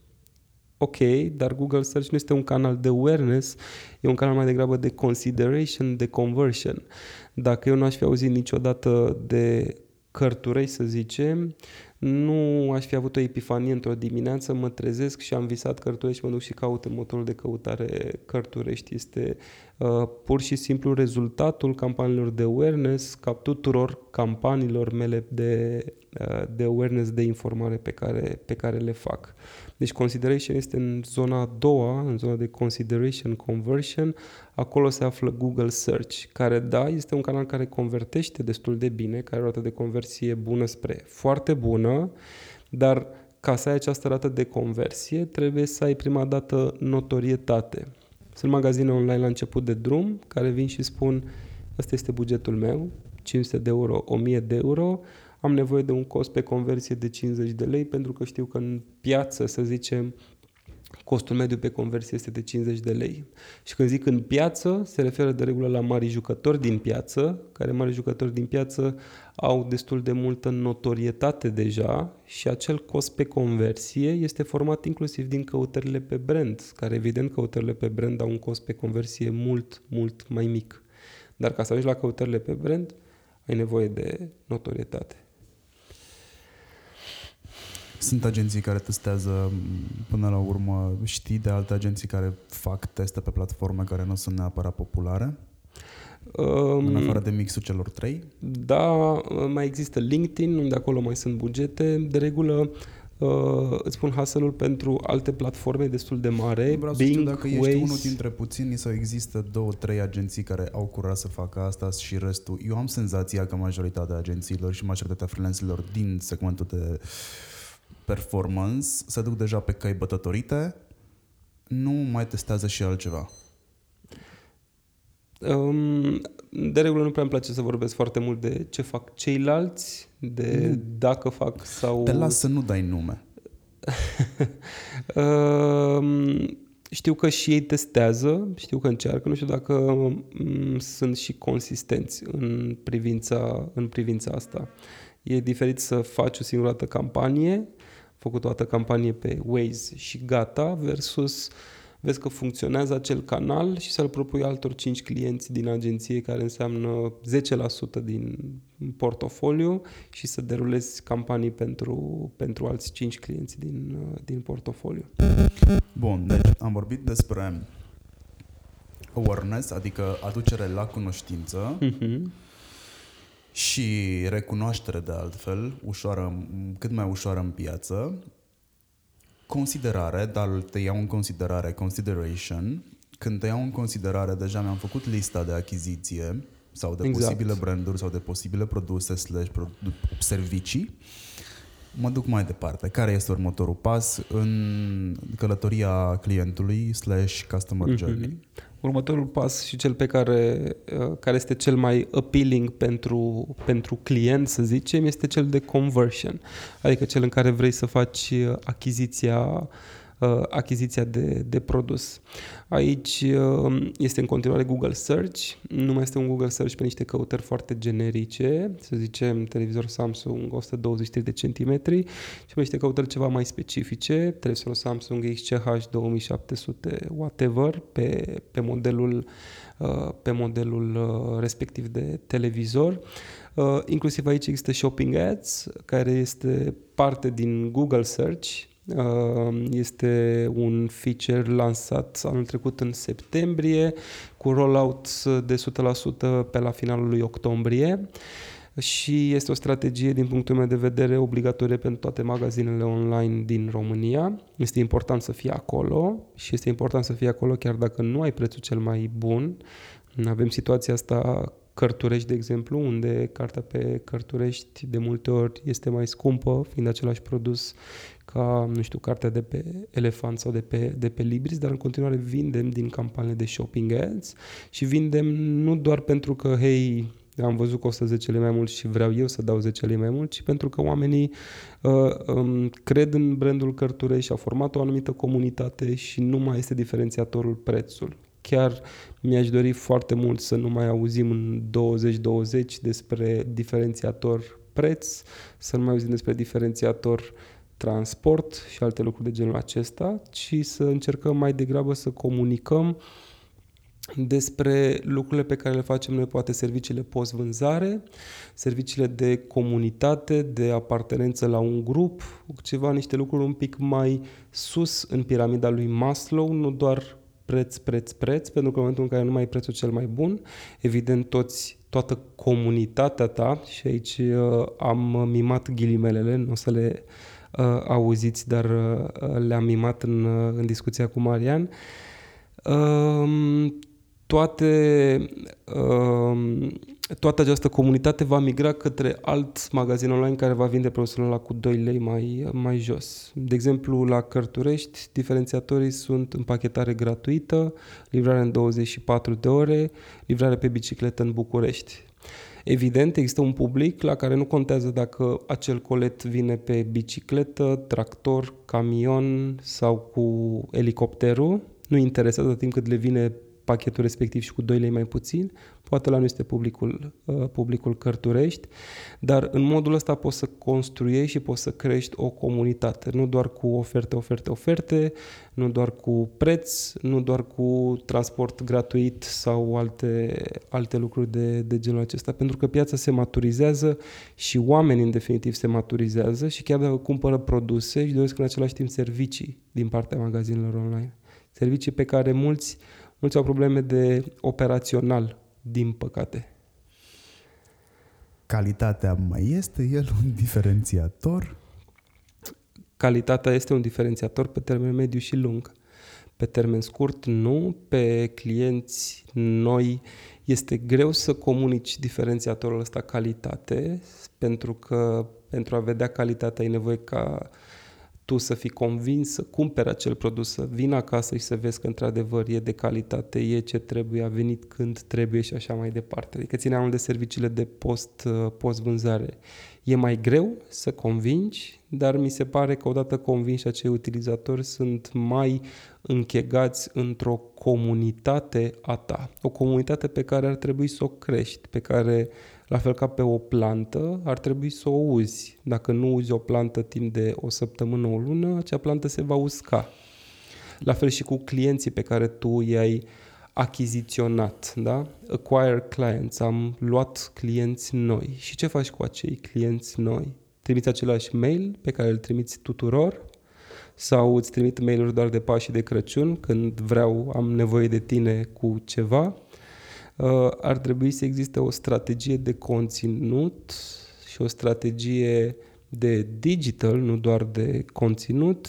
Ok, dar Google Search nu este un canal de awareness, e un canal mai degrabă de consideration, de conversion. Dacă eu nu aș fi auzit niciodată de cărturei, să zicem, nu aș fi avut o epifanie într-o dimineață, mă trezesc și am visat cărturești și mă duc și caut în motorul de căutare cărturești. Este uh, pur și simplu rezultatul campaniilor de awareness, ca tuturor campaniilor mele de, uh, de awareness, de informare pe care, pe care le fac. Deci consideration este în zona a doua, în zona de consideration conversion, acolo se află Google Search, care da, este un canal care convertește destul de bine, care are o rată de conversie bună spre foarte bună, dar ca să ai această rată de conversie, trebuie să ai prima dată notorietate. Sunt magazine online la început de drum care vin și spun ăsta este bugetul meu, 500 de euro, 1000 de euro, am nevoie de un cost pe conversie de 50 de lei pentru că știu că în piață, să zicem, costul mediu pe conversie este de 50 de lei. Și când zic în piață, se referă de regulă la mari jucători din piață, care mari jucători din piață au destul de multă notorietate deja și acel cost pe conversie este format inclusiv din căutările pe brand, care evident căutările pe brand au un cost pe conversie mult, mult mai mic. Dar ca să ajungi la căutările pe brand, ai nevoie de notorietate. Sunt agenții care testează până la urmă, știi de alte agenții care fac teste pe platforme care nu sunt neapărat populare? Um, în afară de mixul celor trei? Da, mai există LinkedIn, unde acolo mai sunt bugete. De regulă, uh, îți spun hustle pentru alte platforme destul de mare. Vreau să Bing, știu dacă Waze. ești unul dintre puțini sau există două, trei agenții care au curaj să facă asta și restul. Eu am senzația că majoritatea agențiilor și majoritatea freelancerilor din segmentul de performance se duc deja pe căi bătătorite, nu mai testează și altceva. Um, de regulă nu prea îmi place să vorbesc foarte mult de ce fac ceilalți, de nu. dacă fac sau... Te las să nu dai nume. *laughs* um, știu că și ei testează, știu că încearcă, nu știu dacă um, sunt și consistenți în privința, în privința asta. E diferit să faci o singură dată campanie făcut o dată campanie pe Waze și gata, versus vezi că funcționează acel canal și să-l propui altor 5 clienți din agenție care înseamnă 10% din portofoliu și să derulezi campanii pentru, pentru alți 5 clienți din, din portofoliu. Bun, deci am vorbit despre awareness, adică aducere la cunoștință. Uh-huh și recunoaștere de altfel, ușoară, cât mai ușoară în piață, considerare, dar te iau în considerare, consideration, când te iau în considerare, deja mi-am făcut lista de achiziție sau de exact. posibile branduri sau de posibile produse slash servicii, mă duc mai departe. Care este următorul pas în călătoria clientului slash customer journey? Mm-hmm. Următorul pas și cel pe care, uh, care este cel mai appealing pentru, pentru client, să zicem, este cel de conversion, adică cel în care vrei să faci uh, achiziția Uh, achiziția de, de produs. Aici uh, este în continuare Google Search, nu mai este un Google Search pe niște căutări foarte generice, să zicem televizor Samsung 123 de centimetri, ci pe niște căutări ceva mai specifice, televizor Samsung XCH 2700 whatever, pe, pe modelul uh, pe modelul respectiv de televizor. Inclusiv aici există Shopping Ads, care este parte din Google Search, Ehm, este un feature lansat anul trecut în septembrie cu rollout de 100% pe la finalul lui octombrie și este o strategie din punctul meu de vedere obligatorie pentru toate magazinele online din România. Este important să fie acolo și este important să fie acolo chiar dacă nu ai prețul cel mai bun. Avem situația asta Cărturești, de exemplu, unde cartea pe Cărturești de multe ori este mai scumpă, fiind același produs ca, nu știu, cartea de pe Elefant sau de pe, de pe Libris, dar în continuare vindem din campanie de shopping ads și vindem nu doar pentru că, hei, am văzut că costă 10 lei mai mult și vreau eu să dau 10 lei mai mult, ci pentru că oamenii uh, um, cred în brandul Cărturei și au format o anumită comunitate și nu mai este diferențiatorul prețul. Chiar mi-aș dori foarte mult să nu mai auzim în 2020 despre diferențiator preț, să nu mai auzim despre diferențiator transport și alte lucruri de genul acesta, ci să încercăm mai degrabă să comunicăm uh, despre lucrurile pe care le facem noi, poate serviciile post-vânzare, serviciile de comunitate, de apartenență la un grup, ceva, niște lucruri un pic mai sus în piramida lui Maslow, nu doar preț, preț, preț, pentru că în momentul în care nu mai e prețul cel mai bun, evident toți, toată comunitatea ta, și aici uh, am mimat ghilimelele, nu o să le uh, auziți, dar uh, le-am mimat în, uh, în discuția cu Marian, uh, toate, uh, toată această comunitate va migra către alt magazin online care va vinde produsul ăla cu 2 lei mai, mai jos. De exemplu, la Cărturești, diferențiatorii sunt împachetare gratuită, livrare în 24 de ore, livrare pe bicicletă în București. Evident, există un public la care nu contează dacă acel colet vine pe bicicletă, tractor, camion sau cu elicopterul. Nu interesează timp cât le vine pachetul respectiv și cu 2 lei mai puțin, poate la nu este publicul, uh, publicul Cărturești, dar în modul ăsta poți să construiești și poți să crești o comunitate, nu doar cu oferte, oferte, oferte, nu doar cu preț, nu doar cu transport gratuit sau alte, alte lucruri de, de genul acesta, pentru că piața se maturizează și oamenii în definitiv se maturizează și chiar dacă cumpără produse își doresc în același timp servicii din partea magazinelor online. Servicii pe care mulți Mulți au probleme de operațional, din păcate. Calitatea mai este el un diferențiator? Calitatea este un diferențiator pe termen mediu și lung. Pe termen scurt, nu. Pe clienți noi este greu să comunici diferențiatorul ăsta calitate, pentru că pentru a vedea calitatea e nevoie ca tu să fii convins să cumperi acel produs, să vină acasă și să vezi că într-adevăr e de calitate, e ce trebuie, a venit când trebuie și așa mai departe. Adică ține mult de serviciile de post, uh, post-vânzare. E mai greu să convingi, dar mi se pare că odată convinși acei utilizatori sunt mai închegați într-o comunitate a ta. O comunitate pe care ar trebui să o crești, pe care la fel ca pe o plantă, ar trebui să o uzi. Dacă nu uzi o plantă timp de o săptămână, o lună, acea plantă se va usca. La fel și cu clienții pe care tu i-ai achiziționat, da? Acquire clients, am luat clienți noi. Și ce faci cu acei clienți noi? Trimiți același mail pe care îl trimiți tuturor sau îți trimit mail-uri doar de Paști de Crăciun când vreau, am nevoie de tine cu ceva Uh, ar trebui să existe o strategie de conținut și o strategie de digital, nu doar de conținut,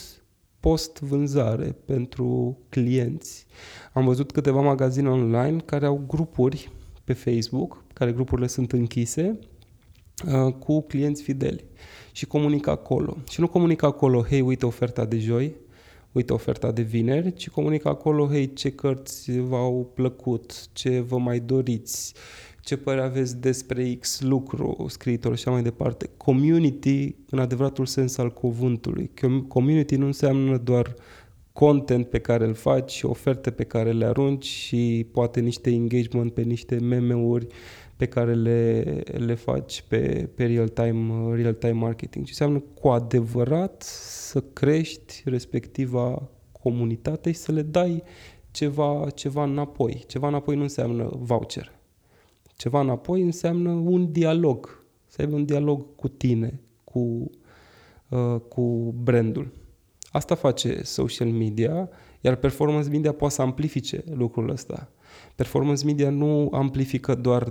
post-vânzare pentru clienți. Am văzut câteva magazine online care au grupuri pe Facebook, care grupurile sunt închise, uh, cu clienți fideli și comunică acolo. Și nu comunică acolo, hei, uite oferta de joi, uite oferta de vineri, ci comunică acolo, hei, ce cărți v-au plăcut, ce vă mai doriți, ce părere aveți despre X lucru, scriitor și așa mai departe. Community, în adevăratul sens al cuvântului. Community nu înseamnă doar content pe care îl faci și oferte pe care le arunci și poate niște engagement pe niște meme-uri pe care le, le faci pe, pe real-time, real-time marketing. Ce înseamnă cu adevărat să crești respectiva comunitate și să le dai ceva, ceva înapoi. Ceva înapoi nu înseamnă voucher. Ceva înapoi înseamnă un dialog. Să ai un dialog cu tine, cu, uh, cu brandul. Asta face social media, iar performance media poate să amplifice lucrul ăsta. Performance media nu amplifică doar 20%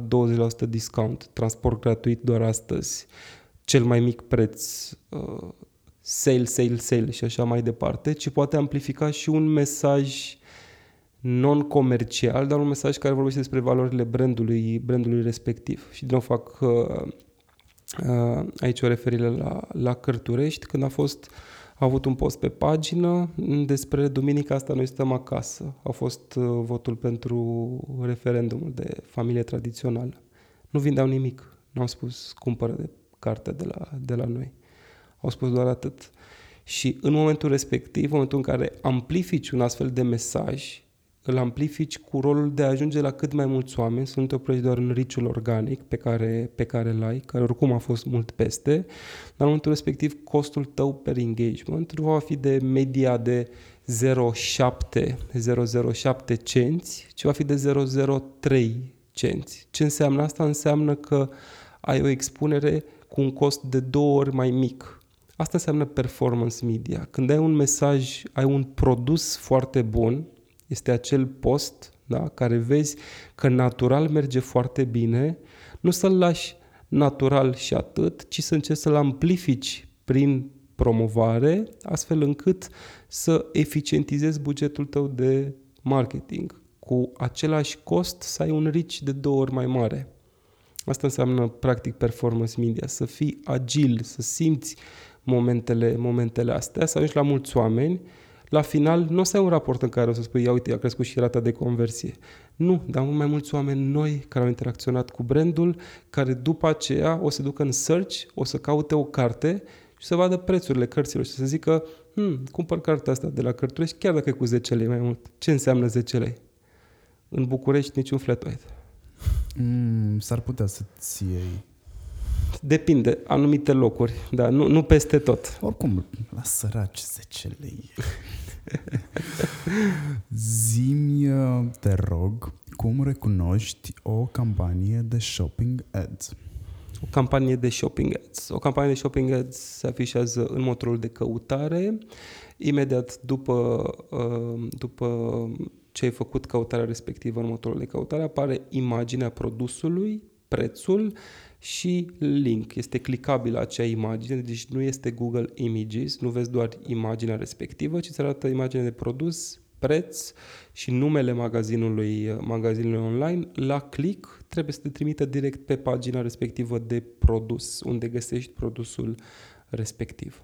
discount, transport gratuit doar astăzi, cel mai mic preț, uh, sale, sale, sale și așa mai departe, ci poate amplifica și un mesaj non-comercial, dar un mesaj care vorbește despre valorile brandului, brandului respectiv. Și din nou fac uh, uh, aici o referire la, la Cărturești, când a fost a avut un post pe pagină despre duminica asta noi stăm acasă. A fost uh, votul pentru referendumul de familie tradițională. Nu vindeau nimic. Nu au spus cumpără de carte de la, de la noi. Au spus doar atât. Și în momentul respectiv, în momentul în care amplifici un astfel de mesaj, îl amplifici cu rolul de a ajunge la cât mai mulți oameni, să nu te oprești doar în riciul organic pe care, pe care îl ai, care oricum a fost mult peste, dar în momentul respectiv costul tău per engagement nu va fi de media de 0,7 007 cenți, ci va fi de 003 cenți. Ce înseamnă asta? Înseamnă că ai o expunere cu un cost de două ori mai mic. Asta înseamnă performance media. Când ai un mesaj, ai un produs foarte bun, este acel post da, care vezi că natural merge foarte bine, nu să-l lași natural și atât, ci să încerci să-l amplifici prin promovare, astfel încât să eficientizezi bugetul tău de marketing. Cu același cost să ai un reach de două ori mai mare. Asta înseamnă practic performance media, să fii agil, să simți momentele, momentele astea, să ajungi la mulți oameni la final nu o să ai un raport în care o să spui, ia uite, a crescut și rata de conversie. Nu, dar mai mulți oameni noi care au interacționat cu brandul, care după aceea o să ducă în search, o să caute o carte și să vadă prețurile cărților și să zică, hmm, cumpăr cartea asta de la Cărturești, chiar dacă e cu 10 lei mai mult. Ce înseamnă 10 lei? În București niciun flat white. Mm, s-ar putea să-ți iei Depinde, anumite locuri, dar nu, nu peste tot. Oricum, la săraci 10 lei. Zimi, te rog, cum recunoști o campanie de shopping ads? O campanie de shopping ads. O campanie de shopping ads se afișează în motorul de căutare. Imediat după, uh, după ce ai făcut căutarea respectivă în motorul de căutare, apare imaginea produsului, prețul și link. Este clicabil acea imagine, deci nu este Google Images, nu vezi doar imaginea respectivă, ci îți arată imaginea de produs, preț și numele magazinului, magazinului online. La click trebuie să te trimită direct pe pagina respectivă de produs, unde găsești produsul respectiv.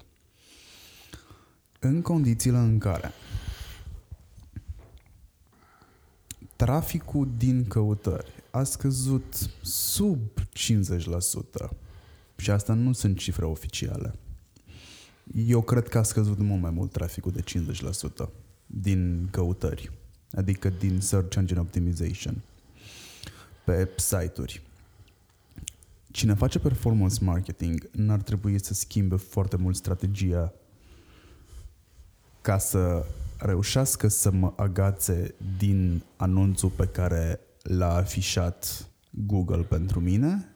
În condițiile în care traficul din căutări a scăzut sub 50%. Și asta nu sunt cifre oficiale. Eu cred că a scăzut mult mai mult traficul de 50% din căutări, adică din Search Engine Optimization pe site-uri. Cine face performance marketing n-ar trebui să schimbe foarte mult strategia ca să reușească să mă agațe din anunțul pe care l-a afișat Google pentru mine,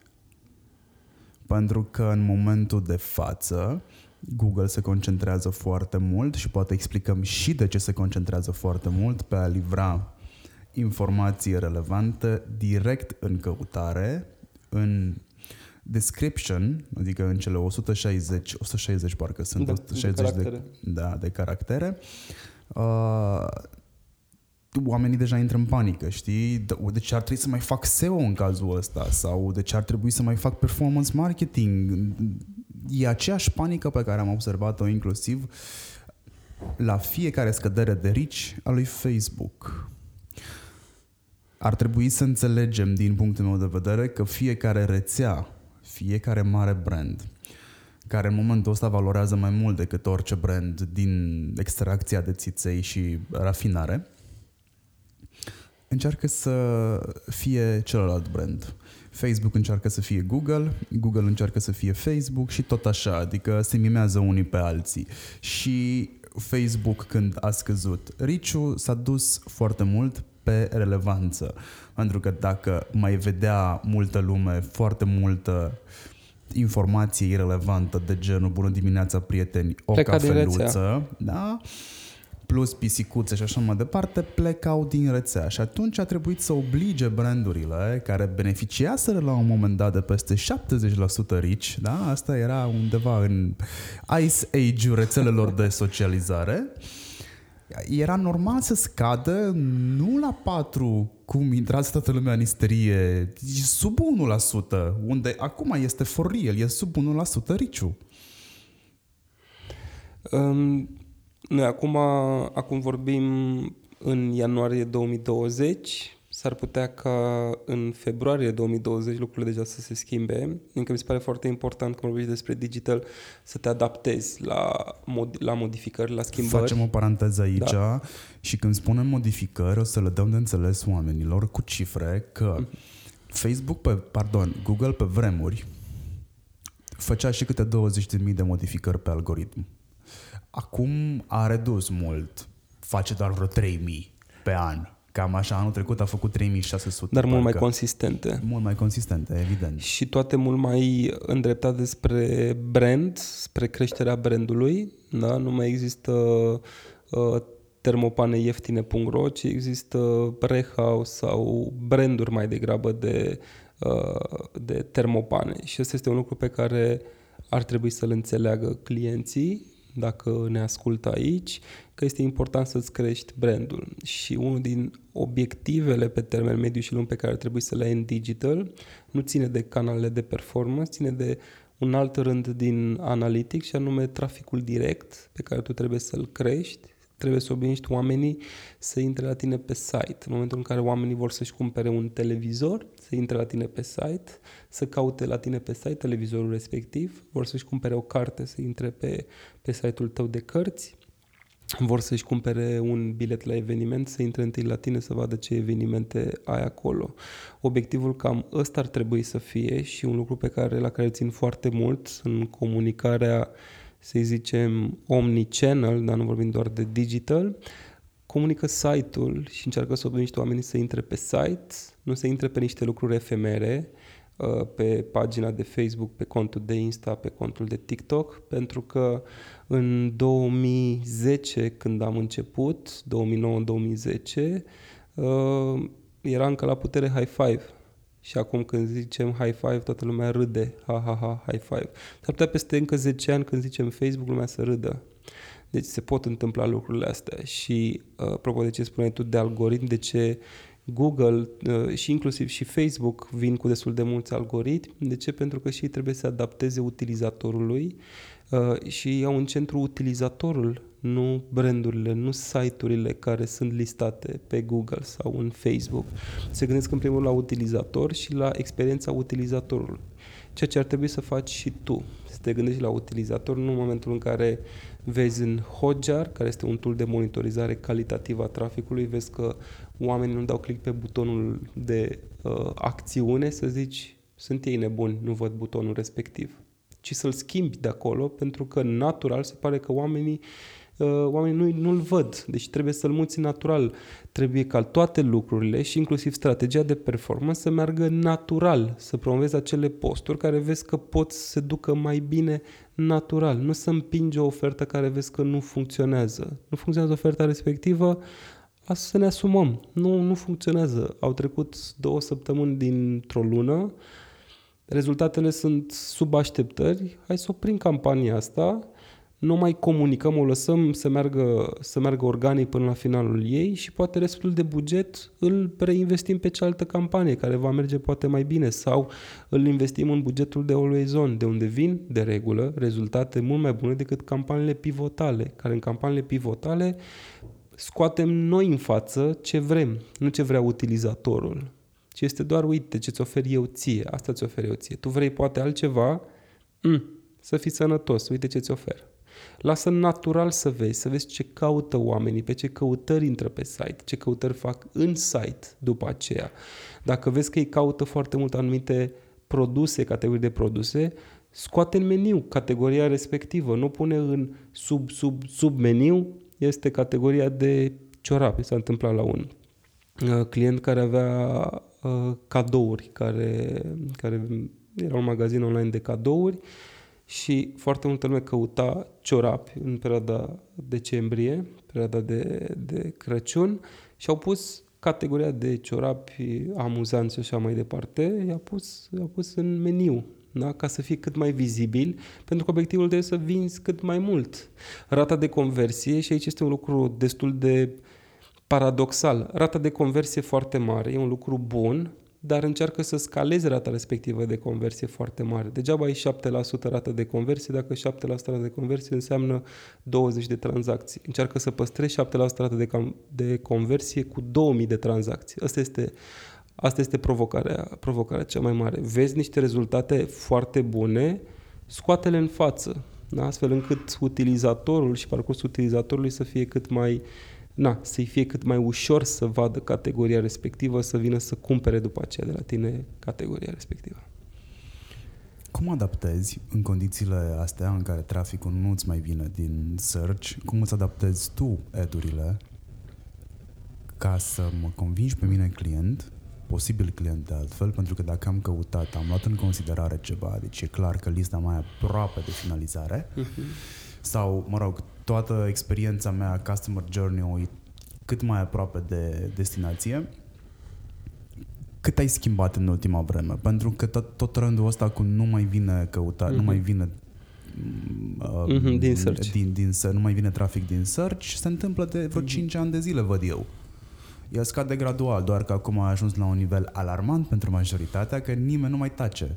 pentru că în momentul de față Google se concentrează foarte mult și poate explicăm și de ce se concentrează foarte mult pe a livra informații relevante direct în căutare, în description, adică în cele 160, 160 parcă sunt, da, 160 de caractere. de, da, de caractere, uh, oamenii deja intră în panică, știi? De ce ar trebui să mai fac SEO în cazul ăsta? Sau de ce ar trebui să mai fac performance marketing? E aceeași panică pe care am observat-o inclusiv la fiecare scădere de rici a lui Facebook. Ar trebui să înțelegem din punctul meu de vedere că fiecare rețea, fiecare mare brand, care în momentul ăsta valorează mai mult decât orice brand din extracția de țiței și rafinare, încearcă să fie celălalt brand. Facebook încearcă să fie Google, Google încearcă să fie Facebook și tot așa, adică se mimează unii pe alții. Și Facebook când a scăzut riciu s-a dus foarte mult pe relevanță. Pentru că dacă mai vedea multă lume foarte multă informație irrelevantă de genul bună dimineața prieteni, o Pleca cafeluță, da? Plus pisicuțe și așa mai departe, plecau din rețea și atunci a trebuit să oblige brandurile care beneficiaseră la un moment dat de peste 70% rici, da? asta era undeva în Ice Age-ul rețelelor de socializare, era normal să scadă nu la 4, cum intrați toată lumea în isterie, sub 1%, unde acum este for real, e sub 1% riciu. Um, noi acum, acum vorbim în ianuarie 2020, s-ar putea ca în februarie 2020 lucrurile deja să se schimbe. Încă mi se pare foarte important când vorbești despre digital să te adaptezi la, mod, la modificări, la schimbări. Facem o paranteză aici da. și când spunem modificări o să le dăm de înțeles oamenilor cu cifre că mm-hmm. Facebook, pe, pardon, Google pe vremuri făcea și câte 20.000 de modificări pe algoritm. Acum a redus mult, face doar vreo 3.000 pe an Cam așa, anul trecut a făcut 3600. Dar mult mai consistente. Mult mai consistente, evident. Și toate mult mai îndreptate spre brand, spre creșterea brandului. Da? Nu mai există uh, termopane ieftine.ro, ci există Rehouse sau branduri mai degrabă de, uh, de termopane. Și ăsta este un lucru pe care ar trebui să-l înțeleagă clienții dacă ne ascultă aici, că este important să-ți crești brandul. Și unul din obiectivele pe termen mediu și lung pe care trebuie să le ai în digital nu ține de canalele de performance, ține de un alt rând din analitic și anume traficul direct pe care tu trebuie să-l crești trebuie să obișnuiești oamenii să intre la tine pe site. În momentul în care oamenii vor să-și cumpere un televizor, să intre la tine pe site, să caute la tine pe site televizorul respectiv, vor să-și cumpere o carte, să intre pe, pe site-ul tău de cărți, vor să-și cumpere un bilet la eveniment, să intre întâi la tine să vadă ce evenimente ai acolo. Obiectivul cam ăsta ar trebui să fie și un lucru pe care, la care țin foarte mult în comunicarea să zicem, omnichannel, dar nu vorbim doar de digital, comunică site-ul și încearcă să obligește oamenii să intre pe site, nu să intre pe niște lucruri efemere, uh, pe pagina de Facebook, pe contul de Insta, pe contul de TikTok, pentru că în 2010, când am început, 2009-2010, uh, era încă la putere high five și acum când zicem high five, toată lumea râde, ha, ha, ha, high five. S-ar putea peste încă 10 ani când zicem Facebook, lumea să râdă. Deci se pot întâmpla lucrurile astea și, uh, apropo de ce spuneai tu de algoritm, de ce Google uh, și inclusiv și Facebook vin cu destul de mulți algoritmi. De ce? Pentru că și ei trebuie să adapteze utilizatorului uh, și iau în centru utilizatorul nu brandurile, nu site-urile care sunt listate pe Google sau în Facebook. Se gândesc în primul la utilizator și la experiența utilizatorului. Ceea ce ar trebui să faci și tu, să te gândești la utilizator, nu în momentul în care vezi în Hotjar, care este un tool de monitorizare calitativă a traficului, vezi că oamenii nu dau click pe butonul de uh, acțiune, să zici, sunt ei nebuni, nu văd butonul respectiv ci să-l schimbi de acolo, pentru că natural se pare că oamenii Uh, oamenii nu, nu-l văd. Deci trebuie să-l muți natural. Trebuie ca toate lucrurile și inclusiv strategia de performance să meargă natural, să promovezi acele posturi care vezi că pot să se ducă mai bine natural. Nu să împingi o ofertă care vezi că nu funcționează. Nu funcționează oferta respectivă, asta să ne asumăm. Nu, nu funcționează. Au trecut două săptămâni dintr-o lună, rezultatele sunt sub așteptări, hai să oprim campania asta nu mai comunicăm, o lăsăm să meargă, să meargă organic până la finalul ei și poate restul de buget îl reinvestim pe cealaltă campanie care va merge poate mai bine sau îl investim în bugetul de Always On, de unde vin de regulă rezultate mult mai bune decât campaniile pivotale, care în campaniile pivotale scoatem noi în față ce vrem, nu ce vrea utilizatorul. Ci este doar, uite, ce-ți ofer eu ție, asta ți ofer eu ție. Tu vrei poate altceva, mm, să fii sănătos, uite ce-ți ofer. Lasă natural să vezi, să vezi ce caută oamenii, pe ce căutări intră pe site, ce căutări fac în site după aceea. Dacă vezi că ei caută foarte mult anumite produse, categorii de produse, scoate în meniu categoria respectivă, nu pune în sub, sub, sub meniu, este categoria de ciorapi. S-a întâmplat la un uh, client care avea uh, cadouri, care, care era un magazin online de cadouri și foarte multă lume căuta ciorapi în perioada decembrie, perioada de, de Crăciun și au pus categoria de ciorapi amuzanți și așa mai departe, i-a pus, i-a pus în meniu. Da? ca să fie cât mai vizibil, pentru că obiectivul trebuie să vinzi cât mai mult. Rata de conversie, și aici este un lucru destul de paradoxal, rata de conversie foarte mare e un lucru bun, dar încearcă să scalezi rata respectivă de conversie foarte mare. Degeaba ai 7% rată de conversie dacă 7% rată de conversie înseamnă 20 de tranzacții. Încearcă să păstrezi 7% rată de, de conversie cu 2000 de tranzacții. Asta este, asta este provocarea, provocarea cea mai mare. Vezi niște rezultate foarte bune, scoate-le în față, da? astfel încât utilizatorul și parcursul utilizatorului să fie cât mai uh, na, să-i fie cât mai ușor să vadă categoria respectivă, să vină să cumpere după aceea de la tine categoria respectivă. Cum adaptezi în condițiile astea în care traficul nu îți mai vine din search, cum îți adaptezi tu edurile ca să mă convingi pe mine client, posibil client de altfel, pentru că dacă am căutat, am luat în considerare ceva, deci e clar că lista mai aproape de finalizare, uh-huh sau, mă rog, toată experiența mea customer journey e cât mai aproape de destinație. Cât ai schimbat în ultima vreme? Pentru că tot, tot rândul ăsta cu nu mai vine căutat, mm-hmm. nu mai vine uh, mm-hmm, din search. Din, din, nu mai vine trafic din search, se întâmplă de vreo mm-hmm. 5 ani de zile, văd eu. El scade gradual, doar că acum a ajuns la un nivel alarmant pentru majoritatea, că nimeni nu mai tace.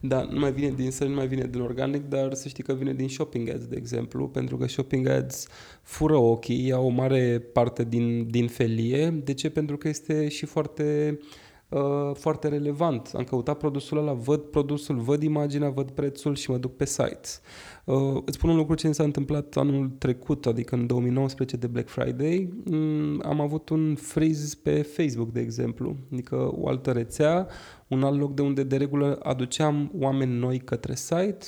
Da, nu mai vine din să nu mai vine din organic, dar să știi că vine din shopping ads, de exemplu, pentru că shopping ads fură ochii, ia o mare parte din, din felie. De ce? Pentru că este și foarte uh, foarte relevant. Am căutat produsul ăla, văd produsul, văd imaginea, văd prețul și mă duc pe site. Uh, îți spun un lucru ce mi s-a întâmplat anul trecut, adică în 2019 de Black Friday. Um, am avut un freeze pe Facebook, de exemplu, adică o altă rețea, un alt loc de unde de regulă aduceam oameni noi către site.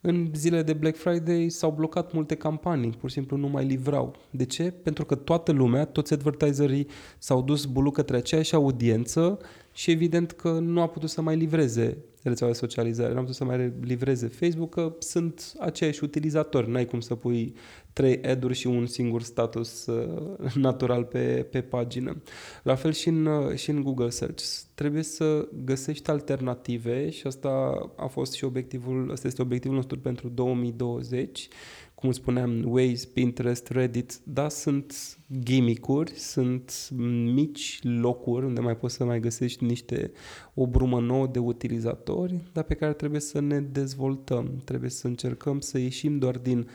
În zilele de Black Friday s-au blocat multe campanii, pur și simplu nu mai livrau. De ce? Pentru că toată lumea, toți advertiserii s-au dus bulu către aceeași audiență și evident că nu a putut să mai livreze rețeaua de socializare, nu a putut să mai livreze Facebook, că sunt aceiași utilizatori, n-ai cum să pui trei ad și un singur status uh, *laughs* natural pe, pe pagină. La fel și în, uh, și în Google Search. Trebuie să găsești alternative și asta a fost și obiectivul, asta este obiectivul nostru pentru 2020 cum spuneam, Waze, Pinterest, Reddit, da, sunt gimmick-uri, sunt mici locuri unde mai poți să mai găsești niște, o brumă nouă de utilizatori, dar pe care trebuie să ne dezvoltăm, trebuie să încercăm să ieșim doar din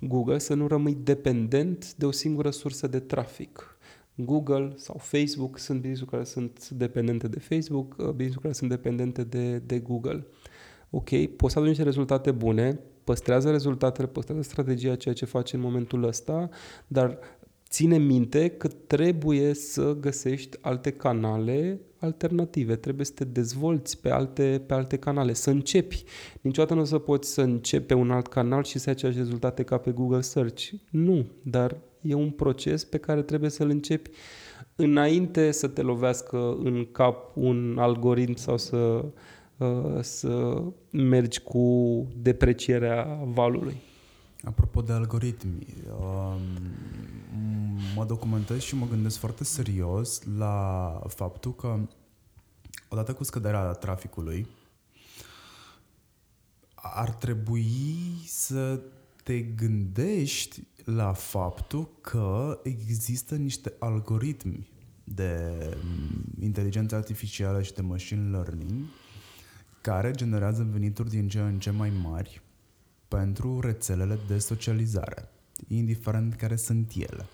Google, să nu rămâi dependent de o singură sursă de trafic. Google sau Facebook sunt business care sunt dependente de Facebook, uh, business care sunt dependente de, de Google. Ok, poți să aduci niște rezultate bune, păstrează rezultatele, păstrează strategia, ceea ce face în momentul ăsta, dar ține minte că trebuie să găsești alte canale alternative, trebuie să te dezvolți pe alte, pe alte canale, să începi. Niciodată nu o să poți să începi pe un alt canal și să ai aceleași rezultate ca pe Google Search. Nu, dar e un proces pe care trebuie să-l începi înainte să te lovească în cap un algoritm sau să Uh, să mergi cu deprecierea valului. Apropo de algoritmi, um, mă documentez și mă gândesc foarte serios la faptul că odată cu scăderea traficului ar trebui să te gândești la faptul că există niște algoritmi de inteligență artificială și de machine learning care generează venituri din ce în ce mai mari pentru rețelele de socializare, indiferent care sunt ele.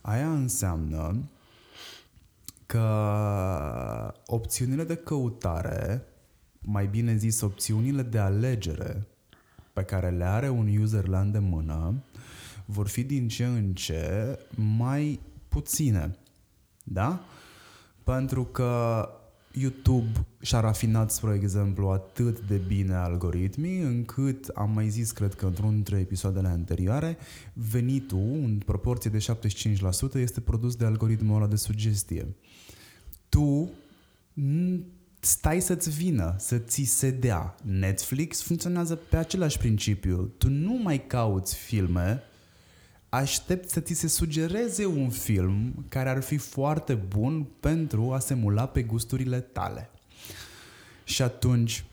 Aia înseamnă că opțiunile de căutare, mai bine zis opțiunile de alegere pe care le are un user la îndemână, vor fi din ce în ce mai puține. Da? Pentru că YouTube și-a rafinat, spre exemplu, atât de bine algoritmii, încât am mai zis, cred că într-unul dintre episoadele anterioare, venitul, în proporție de 75%, este produs de algoritmul ăla de sugestie. Tu stai să-ți vină, să ți se dea. Netflix funcționează pe același principiu. Tu nu mai cauți filme aștept să ți se sugereze un film care ar fi foarte bun pentru a se mula pe gusturile tale. Și atunci,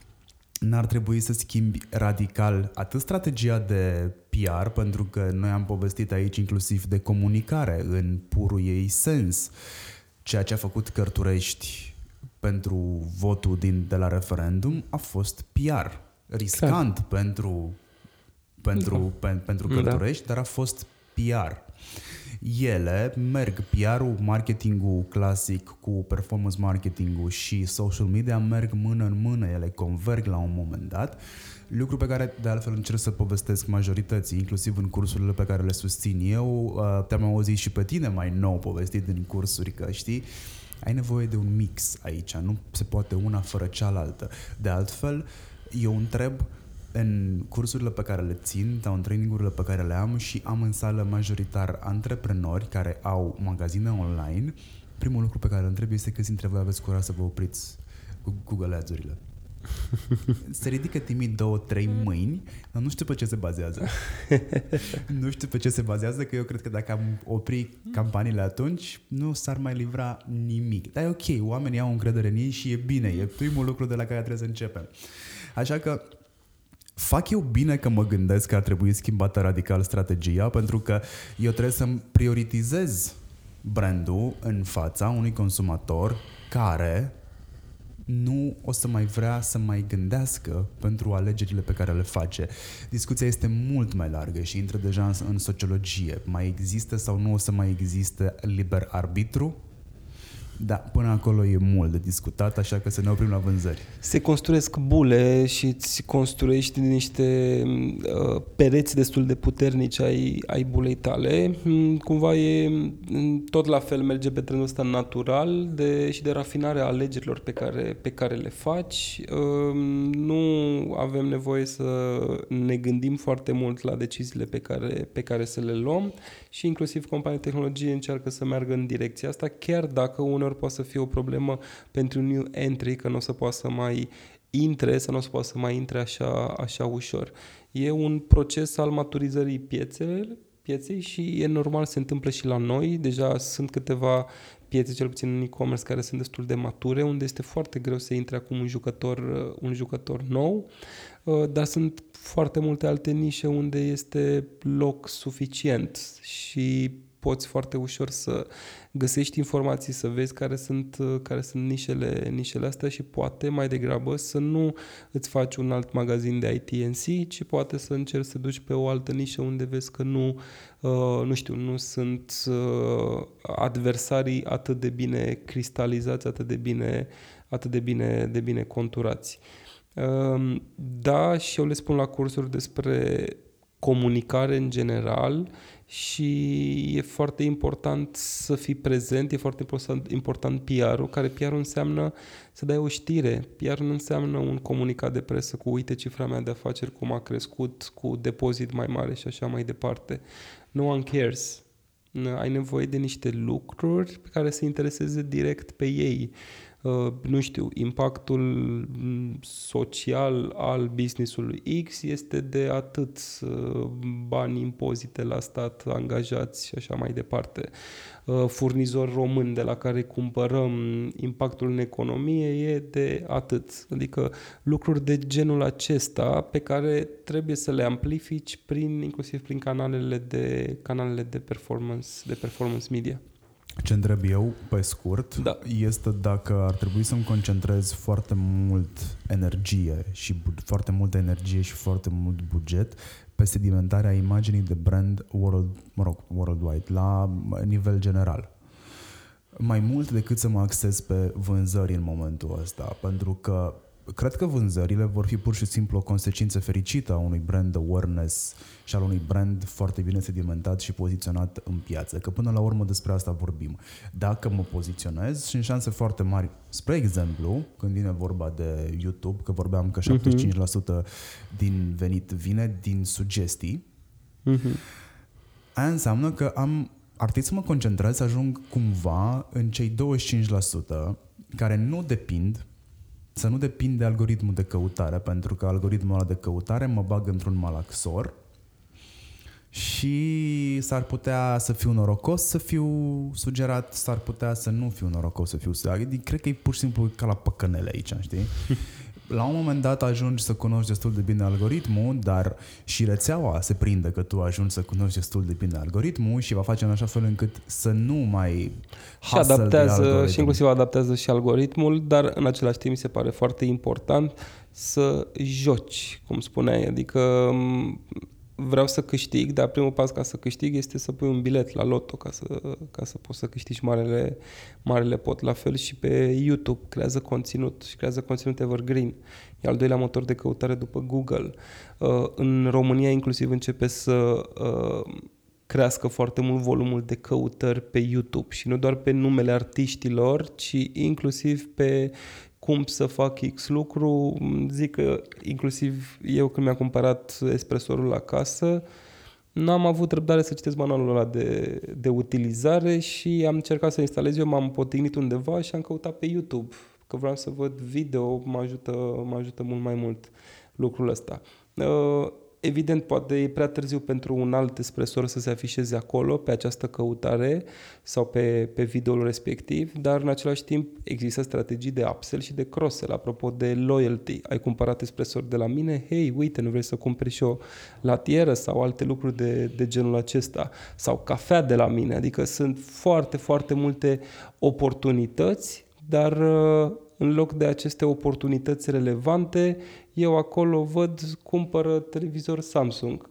n-ar trebui să schimbi radical atât strategia de PR, pentru că noi am povestit aici inclusiv de comunicare în purul ei sens, ceea ce a făcut Cărturești pentru votul din, de la referendum a fost PR. Riscant Clar. pentru, pentru, da. pe, pentru da. Cărturești, da. dar a fost PR. Ele merg, PR-ul, marketingul clasic cu performance marketingul și social media merg mână în mână, ele converg la un moment dat, lucru pe care de altfel încerc să povestesc majorității, inclusiv în cursurile pe care le susțin eu, uh, te-am auzit și pe tine mai nou povestit din cursuri, că știi, ai nevoie de un mix aici, nu se poate una fără cealaltă. De altfel, eu întreb în cursurile pe care le țin sau în trainingurile pe care le am și am în sală majoritar antreprenori care au magazine online, primul lucru pe care îl întreb este câți dintre voi aveți curaj să vă opriți cu Google Ads-urile. *laughs* Se ridică timid două, trei mâini, dar nu știu pe ce se bazează. *laughs* nu știu pe ce se bazează, că eu cred că dacă am opri campaniile atunci, nu s-ar mai livra nimic. Dar e ok, oamenii au încredere în ei și e bine, e primul lucru de la care trebuie să începem. Așa că fac eu bine că mă gândesc că ar trebui schimbată radical strategia, pentru că eu trebuie să-mi prioritizez brandul în fața unui consumator care nu o să mai vrea să mai gândească pentru alegerile pe care le face. Discuția este mult mai largă și intră deja în, în sociologie. Mai există sau nu o să mai existe liber arbitru? Da, până acolo e mult de discutat, așa că să ne oprim la vânzări. Se construiesc bule și îți construiești niște uh, pereți destul de puternici ai, ai bulei tale. Mm, cumva e mm, tot la fel, merge pe trenul ăsta natural de, și de rafinare a alegerilor pe care, pe care le faci. Uh, nu avem nevoie să ne gândim foarte mult la deciziile pe care, pe care să le luăm și inclusiv companii de tehnologie încearcă să meargă în direcția asta, chiar dacă uneori poate să fie o problemă pentru new entry, că nu o să poată să mai intre, să nu o să poată să mai intre așa, așa ușor. E un proces al maturizării pieței, pieței și e normal, se întâmplă și la noi. Deja sunt câteva piețe, cel puțin în e-commerce, care sunt destul de mature, unde este foarte greu să intre acum un jucător, un jucător nou, uh, dar sunt foarte multe alte nișe unde este loc suficient și poți foarte ușor să găsești informații, să vezi care sunt, care sunt nișele, nișele astea și poate mai degrabă să nu îți faci un alt magazin de ITNC, ci poate să încerci să duci pe o altă nișă unde vezi că nu, uh, nu știu, nu sunt uh, adversarii atât de bine cristalizați, atât de bine, atât de bine, de bine conturați. Uh, da, și eu le spun la cursuri despre comunicare în general și e foarte important să fii prezent, e foarte important, important PR-ul, care PR-ul înseamnă să dai o știre. PR-ul nu înseamnă un comunicat de presă cu uite cifra mea de afaceri, cum a crescut, cu depozit mai mare și așa mai departe. No one cares. Ai nevoie de niște lucruri pe care să intereseze direct pe ei. Uh, nu știu, impactul mm, social al businessului X este de atât uh, bani, impozite la stat, angajați și așa mai departe. Uh, furnizor român de la care cumpărăm impactul în economie e de atât. Adică lucruri de genul acesta pe care trebuie să le amplifici prin, inclusiv prin canalele de, canalele de performance, de performance media. Ce întreb eu, pe scurt, da. este dacă ar trebui să-mi concentrez foarte mult energie și foarte multă energie și foarte mult buget pe sedimentarea imaginii de brand world, mă rog, worldwide, la nivel general. Mai mult decât să mă acces pe vânzări în momentul ăsta, pentru că cred că vânzările vor fi pur și simplu o consecință fericită a unui brand awareness și al unui brand foarte bine sedimentat și poziționat în piață. Că până la urmă despre asta vorbim. Dacă mă poziționez, sunt șanse foarte mari. Spre exemplu, când vine vorba de YouTube, că vorbeam că 75% din venit vine din sugestii, uh-huh. aia înseamnă că am ar trebui să mă concentrez să ajung cumva în cei 25% care nu depind să nu depind de algoritmul de căutare, pentru că algoritmul ăla de căutare mă bag într-un malaxor și s-ar putea să fiu norocos să fiu sugerat, s-ar putea să nu fiu norocos să fiu sugerat. Adică, cred că e pur și simplu ca la păcănele aici, știi? *laughs* la un moment dat ajungi să cunoști destul de bine algoritmul, dar și rețeaua se prinde că tu ajungi să cunoști destul de bine algoritmul și va face în așa fel încât să nu mai și adaptează și inclusiv adaptează și algoritmul, dar în același timp mi se pare foarte important să joci, cum spuneai, adică vreau să câștig, dar primul pas ca să câștig este să pui un bilet la loto ca să, ca să poți să câștigi marele, marele pot. La fel și pe YouTube, creează conținut și creează conținut evergreen. E al doilea motor de căutare după Google. Uh, în România inclusiv începe să uh, crească foarte mult volumul de căutări pe YouTube și nu doar pe numele artiștilor, ci inclusiv pe cum să fac X lucru, zic că inclusiv eu când mi-am cumpărat espresorul la casă, n-am avut răbdare să citesc manualul ăla de, de utilizare și am încercat să instalez eu, m-am potignit undeva și am căutat pe YouTube, că vreau să văd video, mă ajută, mă ajută mult mai mult lucrul ăsta. Uh, Evident, poate e prea târziu pentru un alt espresor să se afișeze acolo, pe această căutare sau pe, pe videoul respectiv, dar în același timp există strategii de upsell și de cross-sell. Apropo de loyalty, ai cumpărat espresor de la mine? Hei, uite, nu vrei să cumperi și o latieră sau alte lucruri de, de genul acesta? Sau cafea de la mine? Adică sunt foarte, foarte multe oportunități, dar în loc de aceste oportunități relevante, eu acolo văd, cumpără televizor Samsung.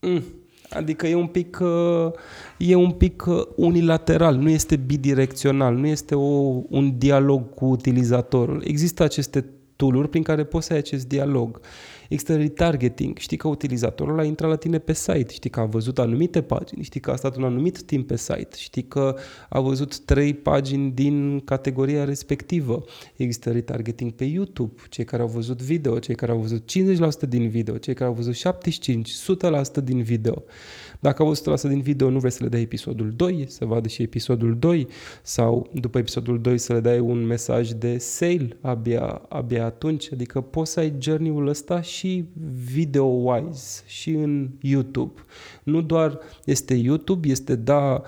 Mm. Adică e un pic, uh, e un pic uh, unilateral, nu este bidirecțional, nu este o, un dialog cu utilizatorul. Există aceste tool prin care poți să ai acest dialog. Există retargeting. Știi că utilizatorul a intrat la tine pe site, știi că a văzut anumite pagini, știi că a stat un anumit timp pe site, știi că a văzut trei pagini din categoria respectivă. Există retargeting pe YouTube, cei care au văzut video, cei care au văzut 50% din video, cei care au văzut 75, 100% din video. Dacă au văzut din video, nu vrei să le dai episodul 2, să vadă și episodul 2 sau după episodul 2 să le dai un mesaj de sale abia, abia atunci. Adică poți să ai journey-ul ăsta și video-wise și în YouTube. Nu doar este YouTube, este da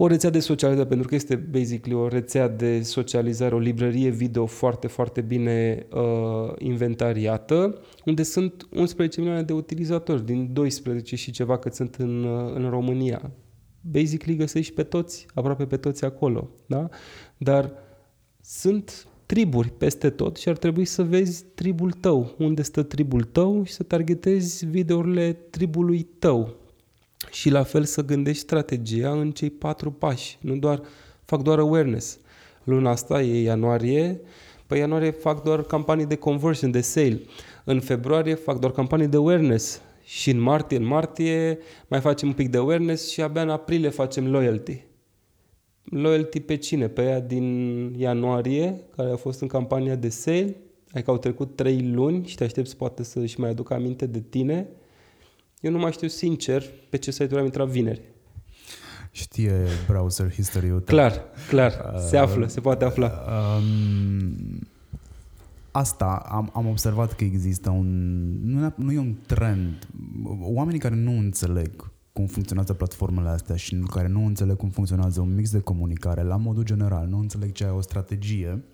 o rețea de socializare, pentru că este basically o rețea de socializare, o librărie video foarte, foarte bine uh, inventariată, unde sunt 11 milioane de utilizatori din 12 și ceva cât sunt în, uh, în România. Basically găsești pe toți, aproape pe toți acolo, da? Dar sunt triburi peste tot și ar trebui să vezi tribul tău, unde stă tribul tău și să targetezi videourile tribului tău, și la fel să gândești strategia în cei patru pași, nu doar fac doar awareness. Luna asta e ianuarie, pe ianuarie fac doar campanii de conversion, de sale. În februarie fac doar campanii de awareness și în martie, în martie mai facem un pic de awareness și abia în aprilie facem loyalty. Loyalty pe cine? Pe ea din ianuarie, care a fost în campania de sale, adică au trecut trei luni și te aștepți poate să-și mai aducă aminte de tine eu nu mai știu sincer pe ce site-uri am intrat vineri. Știe browser history-ul tău. Clar, clar. Uh, se află, se poate afla. Um, asta am, am observat că există un... Nu, nu e un trend. Oamenii care nu înțeleg cum funcționează platformele astea și care nu înțeleg cum funcționează un mix de comunicare la modul general, nu înțeleg ce e o strategie,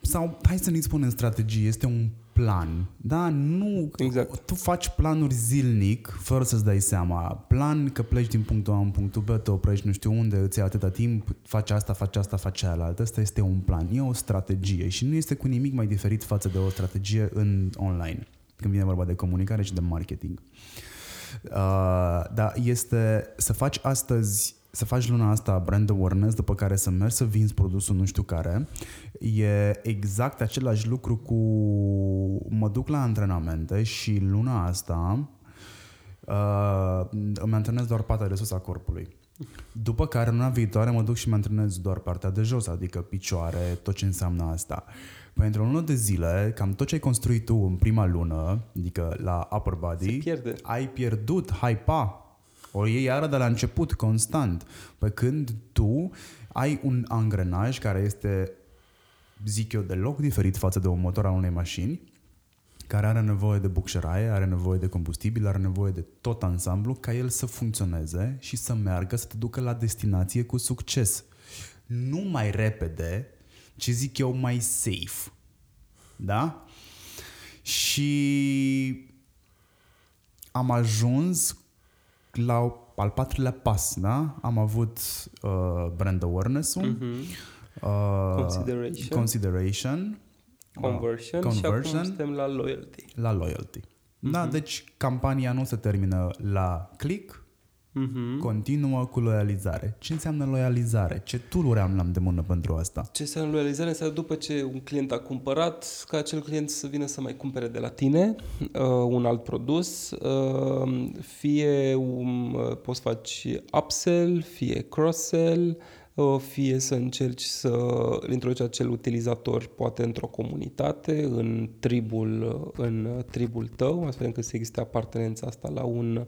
sau hai să nu-i spunem strategie, este un plan. Da, nu, exact. tu faci planuri zilnic fără să-ți dai seama. Plan că pleci din punctul A în punctul B, te oprești nu știu unde, îți ia atâta timp, faci asta, faci asta, faci cealaltă. Asta este un plan, e o strategie și nu este cu nimic mai diferit față de o strategie în online, când vine vorba de comunicare și de marketing. Uh, da, este să faci astăzi să faci luna asta brand awareness, după care să mergi să vinzi produsul nu știu care, e exact același lucru cu mă duc la antrenamente și luna asta uh, îmi antrenez doar partea de sus a corpului. După care luna viitoare mă duc și mă antrenez doar partea de jos, adică picioare, tot ce înseamnă asta. Pentru o lună de zile, cam tot ce ai construit tu în prima lună, adică la upper body, ai pierdut hype o iei iară de la început, constant. Pe când tu ai un angrenaj care este, zic eu, deloc diferit față de un motor al unei mașini, care are nevoie de bucșăraie, are nevoie de combustibil, are nevoie de tot ansamblu ca el să funcționeze și să meargă, să te ducă la destinație cu succes. Nu mai repede, ci zic eu mai safe. Da? Și am ajuns la al patrulea pas, da? Am avut uh, brand awareness-ul, Mm-hmm. uh, Consideration. consideration Conversion, uh, și acum conversion suntem la loyalty. la loyalty. Da, deci campania nu se termină la click, Mm-hmm. continuă cu loializare. Ce înseamnă loializare? Ce tool am la îndemână pentru asta? Ce înseamnă loializare? Înseamnă după ce un client a cumpărat, ca acel client să vină să mai cumpere de la tine uh, un alt produs, uh, fie um, uh, poți face upsell, fie cross-sell, uh, fie să încerci să îl introduci acel utilizator poate într-o comunitate, în tribul, uh, în tribul tău, astfel încât să existe apartenența asta la un, uh,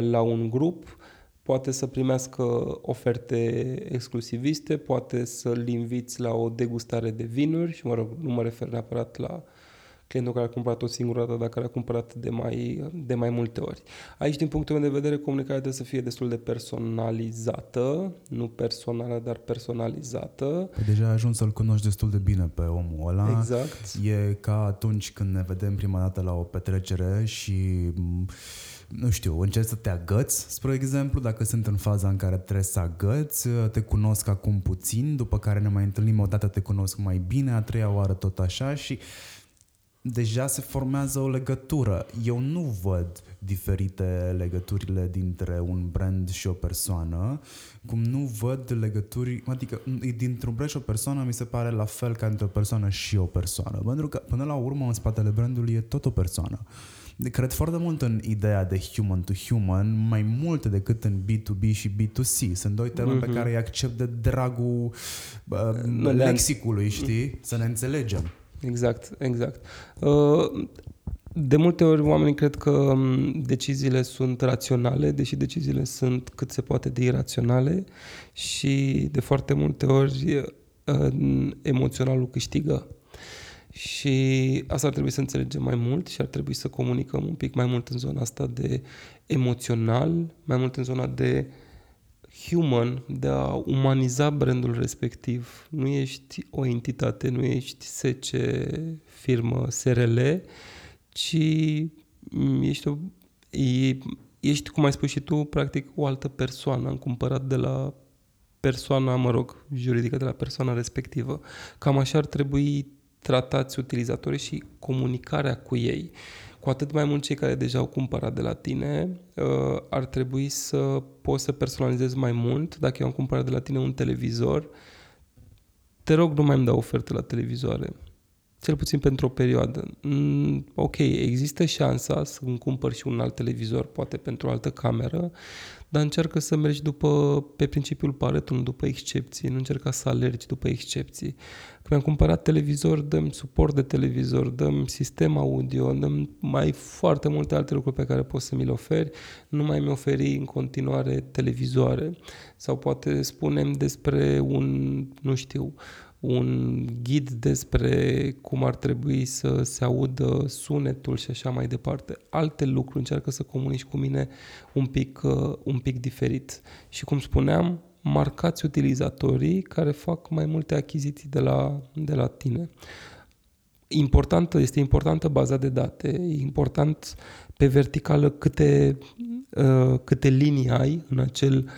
la un grup, poate să primească oferte exclusiviste, poate să-l inviți la o degustare de vinuri și, mă rog, nu mă refer neapărat la clientul care a cumpărat o singură dată, dar care a cumpărat de mai, de mai multe ori. Aici, din punctul meu de vedere, comunicarea trebuie să fie destul de personalizată, nu personală, dar personalizată. Păi deja ai ajuns să-l cunoști destul de bine pe omul ăla. Exact. E ca atunci când ne vedem prima dată la o petrecere și m, nu știu, încerci să te agăți, spre exemplu, dacă sunt în faza în care trebuie să agăți, te cunosc acum puțin, după care ne mai întâlnim o dată, te cunosc mai bine, a treia oară tot așa și deja se formează o legătură. Eu nu văd diferite legăturile dintre un brand și o persoană, cum nu văd legături, adică dintr-un brand și o persoană mi se pare la fel ca între o persoană și o persoană, pentru că până la urmă în spatele brandului e tot o persoană. Cred foarte mult în ideea de human to human, mai mult decât în B2B și B2C. Sunt doi termeni mm-hmm. pe care îi accept de dragul uh, lexicului, știi? Să ne înțelegem. Exact, exact. Uh, de multe ori oamenii cred că deciziile sunt raționale, deși deciziile sunt cât se poate de iraționale și de foarte multe ori uh, emoționalul câștigă. Și asta ar trebui să înțelegem mai mult și ar trebui să comunicăm un pic mai mult în zona asta de emoțional, mai mult în zona de human, de a umaniza brandul respectiv. Nu ești o entitate, nu ești SC, firmă, SRL, ci ești, o, ești, cum ai spus și tu, practic o altă persoană. Am cumpărat de la persoana, mă rog, juridică, de la persoana respectivă. Cam așa ar trebui tratați utilizatorii și comunicarea cu ei. Cu atât mai mult cei care deja au cumpărat de la tine, uh, ar trebui să poți să personalizezi mai mult. Dacă eu am cumpărat de la tine un televizor, te rog, nu mai îmi dau ofertă la televizoare. Cel puțin pentru o perioadă. Mm, ok, există șansa să îmi cumpăr și un alt televizor, poate pentru o altă cameră, dar încearcă să mergi după, pe principiul Pareto, nu după excepții, nu încerca să alergi după excepții. Când mi-am cumpărat televizor, dăm suport de televizor, dăm sistem audio, dăm mai foarte multe alte lucruri pe care poți să mi le oferi, nu mai mi oferi în continuare televizoare. Sau poate spunem despre un, nu știu, un ghid despre cum ar trebui să se audă sunetul și așa mai departe. Alte lucruri încearcă să comunici cu mine un pic, uh, un pic diferit. Și cum spuneam, marcați utilizatorii care fac mai multe achiziții de la, de la tine. Importantă, este importantă baza de date, e important pe verticală câte, uh, câte linii ai în acel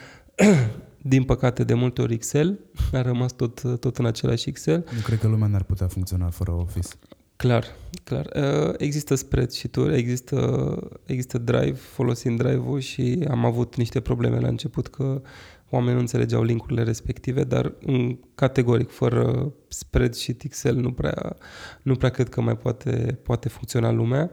din păcate, de multe ori Excel, a rămas tot, tot în același Excel. Nu cred că lumea n-ar putea funcționa fără Office. Clar, clar. Există spreadsheet-uri, există, există Drive, folosim Drive-ul și am avut niște probleme la început că oamenii nu înțelegeau linkurile respective, dar în categoric, fără spreadsheet Excel nu prea, nu prea cred că mai poate, poate funcționa lumea.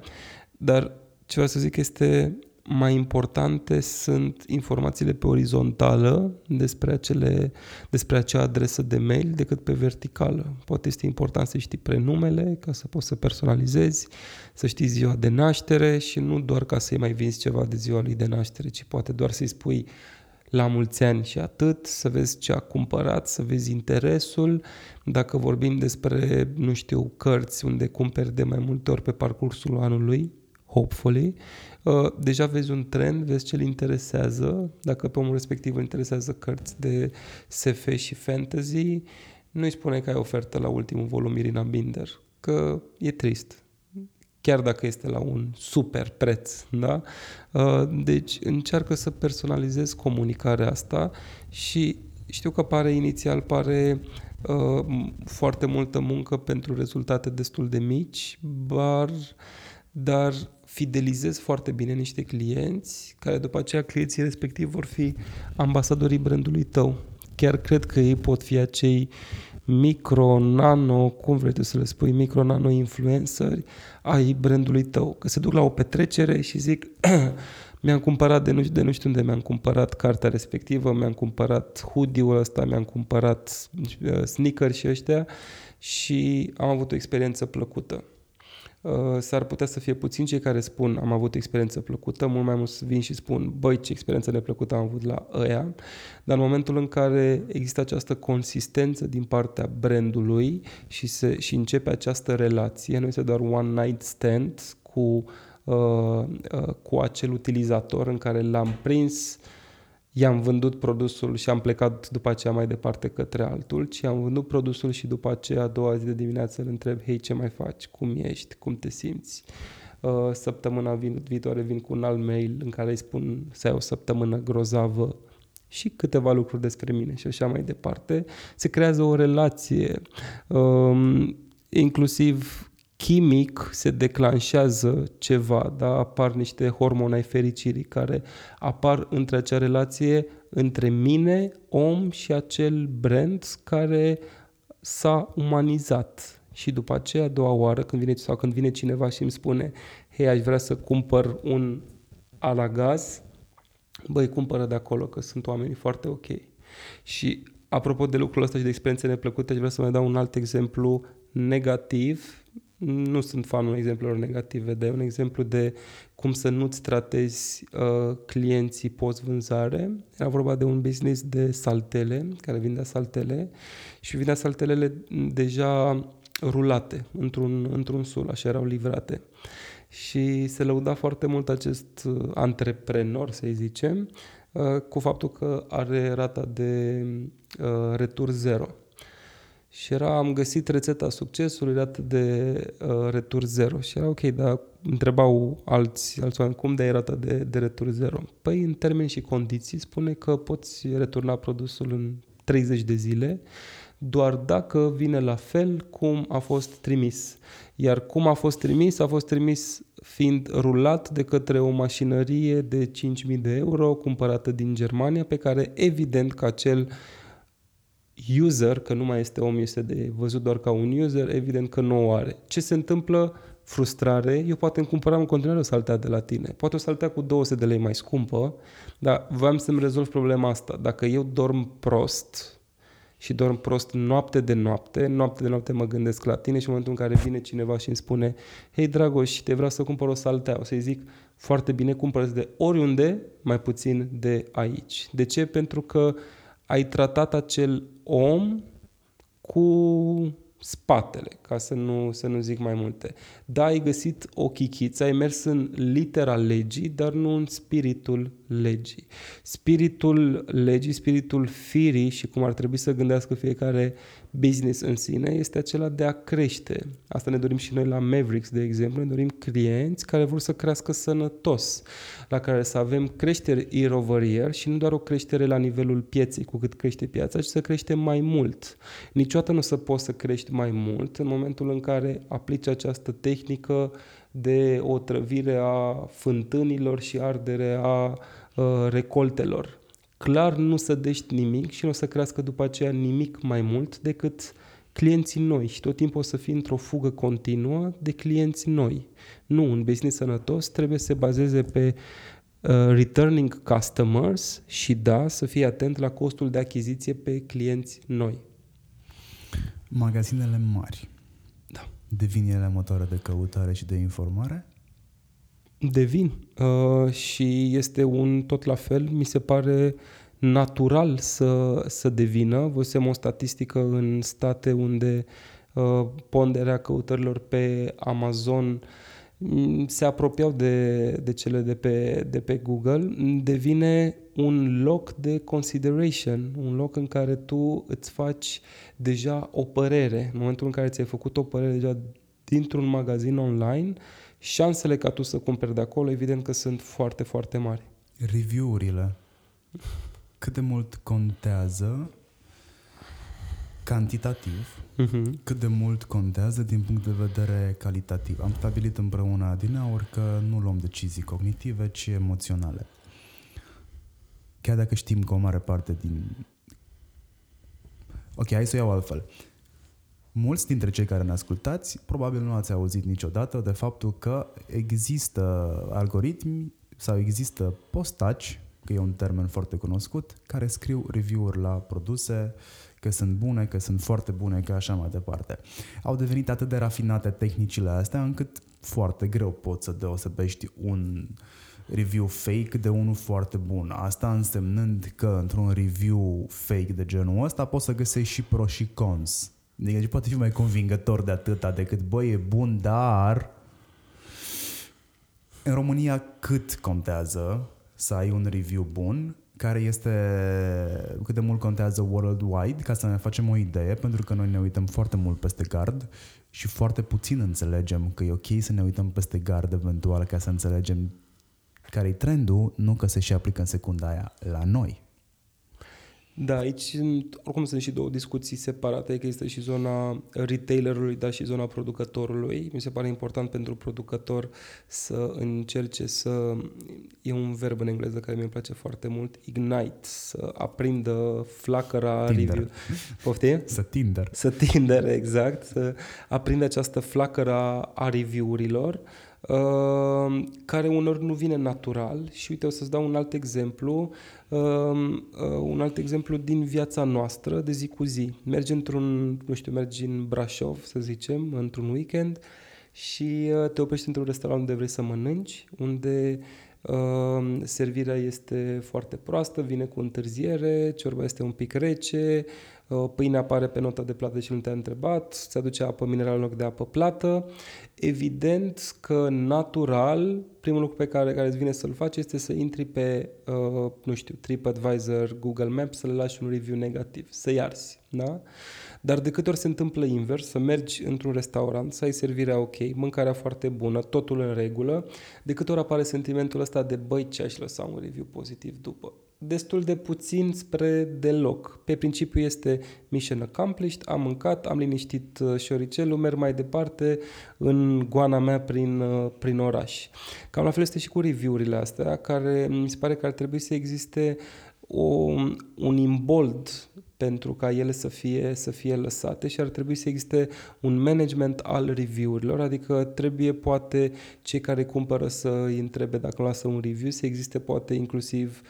Dar ce vreau să zic este mai importante sunt informațiile pe orizontală despre, acele, despre acea adresă de mail decât pe verticală. Poate este important să știi prenumele ca să poți să personalizezi, să știi ziua de naștere și nu doar ca să-i mai vinzi ceva de ziua lui de naștere, ci poate doar să-i spui la mulți ani și atât, să vezi ce a cumpărat, să vezi interesul. Dacă vorbim despre, nu știu, cărți unde cumperi de mai multe ori pe parcursul anului, hopefully, uh, deja vezi un trend, vezi ce îl interesează, dacă pe omul respectiv îl interesează cărți de SF și fantasy, nu-i spune că ai ofertă la ultimul volum Irina Binder. că e trist. Chiar dacă este la un super preț, da? Uh, deci încearcă să personalizezi comunicarea asta și știu că pare inițial, pare uh, foarte multă muncă pentru rezultate destul de mici, dar, dar fidelizezi foarte bine niște clienți, care după aceea clienții respectiv vor fi ambasadorii brandului tău. Chiar cred că ei pot fi acei micro, nano, cum vrei tu să le spui, micro, nano influenceri ai brandului tău. Că se duc la o petrecere și zic *clears throat* mi-am cumpărat de nu, de nu știu unde, mi-am cumpărat cartea respectivă, mi-am cumpărat hoodie-ul ăsta, mi-am cumpărat uh, sneaker și ăștia și am avut o experiență plăcută. Uh, s-ar putea să fie puțin cei care spun am avut experiență plăcută, mult mai mulți vin și spun băi ce experiență neplăcută am avut la ăia, dar în momentul în care există această consistență din partea brandului și, se, și începe această relație, nu este doar one night stand cu, uh, uh, cu acel utilizator în care l-am prins uh, i-am vândut produsul și am plecat după aceea mai departe către altul, ci am vândut produsul și după aceea a doua zi de dimineață îl întreb, hei, ce mai faci? Cum ești? Cum te simți? Uh, săptămâna viitoare vin cu un alt mail în care îi spun să ai o săptămână grozavă și câteva lucruri despre mine și așa mai departe. Se creează o relație, um, inclusiv chimic se declanșează ceva, da? apar niște hormoni ai fericirii care apar între acea relație între mine, om și acel brand care s-a umanizat. Și după aceea, a doua oară, când vine, sau când vine cineva și îmi spune hei, aș vrea să cumpăr un alagaz, băi, cumpără de acolo, că sunt oamenii foarte ok. Și apropo de lucrul ăsta și de experiențe neplăcute, aș vrea să mai dau un alt exemplu negativ nu sunt fanul exemplelor negative, dar e un exemplu de cum să nu-ți tratezi uh, clienții post-vânzare. Era vorba de un business de saltele, care vindea saltele și vindea saltelele deja rulate într-un, într-un sul, așa erau livrate. Și se lăuda foarte mult acest uh, antreprenor, să zicem, uh, cu faptul că are rata de uh, retur zero și era, am găsit rețeta succesului dată de uh, retur zero. Și era ok, dar întrebau alți, alți oameni cum de rata de, de retur zero. Păi în termeni și condiții spune că poți returna produsul în 30 de zile, doar dacă vine la fel cum a fost trimis. Iar cum a fost trimis, a fost trimis fiind rulat de către o mașinărie de 5.000 de euro cumpărată din Germania, pe care evident că acel uh, user, că nu mai este om, este de văzut doar ca un user, evident că nu o are. Ce se întâmplă? Frustrare. Eu poate îmi cumpăram în continuare o saltea de la tine. Poate o saltea cu 200 de lei mai scumpă, dar voiam să-mi rezolv problema asta. Dacă eu dorm prost și dorm prost noapte de noapte, noapte de noapte mă gândesc la tine și în momentul în care vine cineva și îmi spune Hei Dragoș, te vreau să cumpăr o saltea, o să-i zic foarte bine, cumpără de oriunde, mai puțin de aici. De ce? Pentru că ai tratat acel om cu spatele, ca să nu, să nu zic mai multe. Da, ai găsit o chichiță, ai mers în litera legii, dar nu în spiritul legii. Spiritul legii, spiritul firii și cum ar trebui să gândească fiecare business în sine este acela de a crește. Asta ne dorim și noi la Mavericks, de exemplu. Ne dorim clienți care vor să crească sănătos, la care să avem creștere year over year și nu doar o creștere la nivelul pieței, cu cât crește piața, ci să crește mai mult. Niciodată nu o să poți să crești mai mult în momentul în care aplici această tehnică de o trăvire a fântânilor și ardere a uh, recoltelor clar nu sădești nimic și nu o să crească după aceea nimic mai mult decât clienții noi și tot timpul o să fii într-o fugă continuă de clienți noi. Nu, un business sănătos trebuie să se bazeze pe uh, returning customers și da, să fii atent la costul de achiziție pe clienți noi. Magazinele mari. Da. Devin ele motoare de căutare și de informare? Devin uh, și este un tot la fel, mi se pare natural să, să devină. Văzusem o statistică în state unde uh, ponderea căutărilor pe Amazon mm, se apropiau de, de cele de pe, de pe Google, devine un loc de consideration, un loc în care tu îți faci deja o părere. În momentul în care ți-ai făcut o părere deja dintr-un magazin online, șansele ca tu să cumperi de acolo, evident că sunt foarte, foarte mari. Review-urile. Cât de mult contează cantitativ, Uh-huh. cât de mult contează din punct de vedere calitativ. Am stabilit împreună din aur că nu luăm decizii cognitive, ci emoționale. Chiar dacă știm că o mare parte din... Ok, hai să o iau altfel. Mulți dintre cei care ne ascultați probabil nu ați auzit niciodată de faptul că există algoritmi sau există postaci, că e un termen foarte cunoscut, care scriu review-uri la produse, că sunt bune, că sunt foarte bune, că așa mai departe. Au devenit atât de rafinate tehnicile astea încât foarte greu poți să deosebești un review fake de unul foarte bun. Asta însemnând că într-un review fake de genul ăsta poți să găsești și pro și cons. Deci poate fi mai convingător de atâta decât, băi, e bun, dar... În România cât contează să ai un review bun care este cât de mult contează worldwide, ca să ne facem o idee, pentru că noi ne uităm foarte mult peste gard și foarte puțin înțelegem că e ok să ne uităm peste gard eventual ca să înțelegem care e trendul, nu că se și aplică în secunda aia la noi. Da, aici sunt, oricum sunt și două discuții separate, că este și zona retailerului, dar și zona producătorului. Mi se pare important pentru producător să încerce să... E un verb în engleză care mi-e place foarte mult, ignite, să aprindă flacăra Tinder. review. Poftim? Să Tinder. Să Tinder, *laughs* exact, să aprinde această flacără a review-urilor, uh, care unor nu vine natural și uite, o să-ți dau un alt exemplu, uh, uh, un alt exemplu din viața noastră de zi cu zi. Mergi într-un, nu știu, mergi în Brașov, să zicem, într-un weekend și uh, te oprești într-un restaurant unde vrei să mănânci, unde Uh, servirea este foarte proastă, vine cu întârziere, ciorba este un pic rece, uh, pâinea apare pe nota de plată și nu te-a întrebat, se aduce apă minerală în loc de apă plată. Evident că natural, primul lucru pe care, care îți vine să-l faci este să intri pe, uh, nu știu, TripAdvisor, Google Maps, să le lași un review negativ, să-i arzi, da? Dar de câte ori se întâmplă invers, să mergi într-un restaurant, să ai servirea ok, mâncarea foarte bună, totul în regulă, de câte ori apare sentimentul ăsta de băi ce aș lăsa un review pozitiv după. Destul de puțin spre deloc. Pe principiu este mission accomplished, am mâncat, am liniștit uh, șoricelul, merg mai departe în goana mea prin, uh, prin oraș. Cam la fel este și cu review-urile astea, care mi se pare că ar trebui să existe o, un imbold pentru ca ele să fie, să fie lăsate și ar trebui să existe un management al review-urilor, adică trebuie poate cei care cumpără să îi întrebe dacă lasă un review, să existe poate inclusiv m,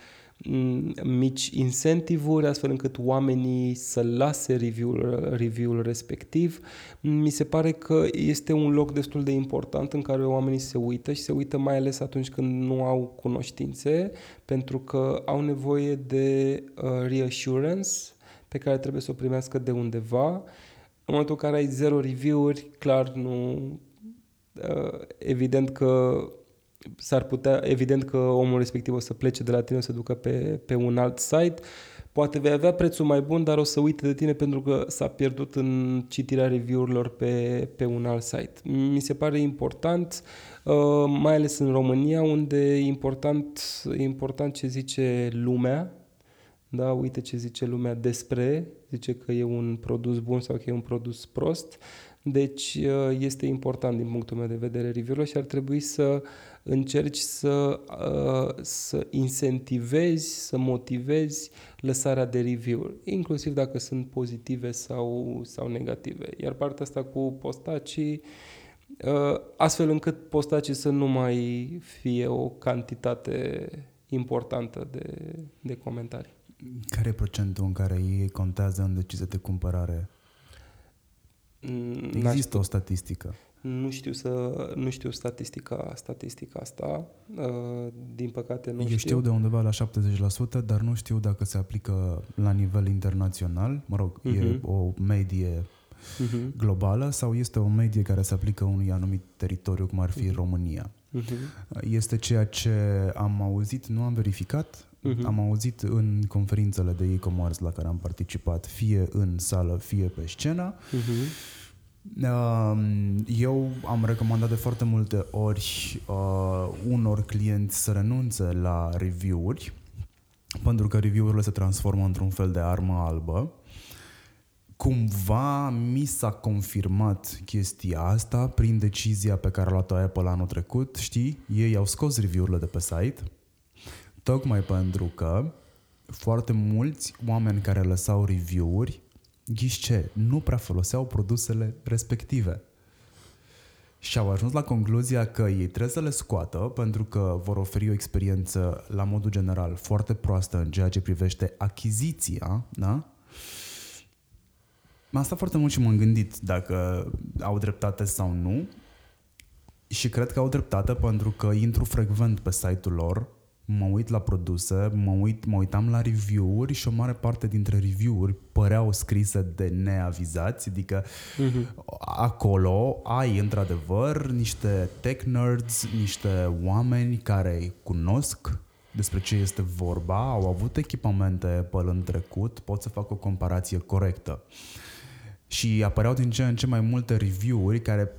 mici incentivuri astfel încât oamenii să lase review-ul, review-ul respectiv. Mi se pare că este un loc destul de important în care oamenii se uită și se uită mai ales atunci când nu au cunoștințe pentru că au nevoie de uh, reassurance pe care trebuie să o primească de undeva. În momentul în care ai zero review-uri, clar nu... Uh, evident că s-ar putea, evident că omul respectiv o să plece de la tine, o să ducă pe, pe un alt site, poate vei avea prețul mai bun, dar o să uite de tine pentru că s-a pierdut în citirea review-urilor pe, pe un alt site. Mi se pare important, uh, mai ales în România, unde e important, e important ce zice lumea, da, uite ce zice lumea despre, zice că e un produs bun sau că e un produs prost, deci uh, este important din punctul meu de vedere review și ar trebui să încerci să, uh, să incentivezi, să motivezi lăsarea de review inclusiv dacă sunt pozitive sau, sau negative. Iar partea asta cu postacii, uh, astfel încât postacii să nu mai fie o cantitate importantă de, de comentarii. Care e procentul în care ei contează în decizia de cumpărare? Mm, Există o statistică. Nu știu, să, nu știu statistica, statistica asta, uh, din păcate nu Eu știu. știu de undeva la 70%, dar nu știu dacă se aplică la nivel internațional. Mă rog, uh-huh. e Mhm. o medie Uh-huh. globală sau este o medie care se aplică unui anumit teritoriu, cum ar fi Mhm. România. Uh-huh. Este ceea ce am auzit, nu am verificat, Mhm. am auzit în conferințele de e-commerce la care am participat, fie în sală, fie pe scenă. Uh-huh. Um, eu am recomandat de foarte multe ori uh, unor clienți să renunțe la review-uri pentru că review-urile se transformă într-un fel de armă albă. Cumva mi s-a confirmat chestia asta prin decizia pe care a luat-o Apple anul trecut. Știi, ei au scos review-urile de pe site tocmai pentru că foarte mulți oameni care lăsau review-uri ghiși ce, nu prea foloseau produsele respective. Și au ajuns la concluzia că ei trebuie să le scoată pentru că vor oferi o experiență la modul general foarte proastă în ceea ce privește achiziția, da? M-a stat foarte mult și m-am gândit dacă au dreptate sau nu și cred că au dreptate pentru că intru frecvent pe site-ul lor mă uit la produse, mă, uit, mă uitam la review-uri și o mare parte dintre review-uri păreau scrise de neavizați, adică uh-huh. acolo ai într-adevăr niște tech nerds, niște oameni care cunosc despre ce este vorba, au avut echipamente Apple în trecut, pot să fac o comparație corectă. Și apăreau din ce în ce mai multe review-uri care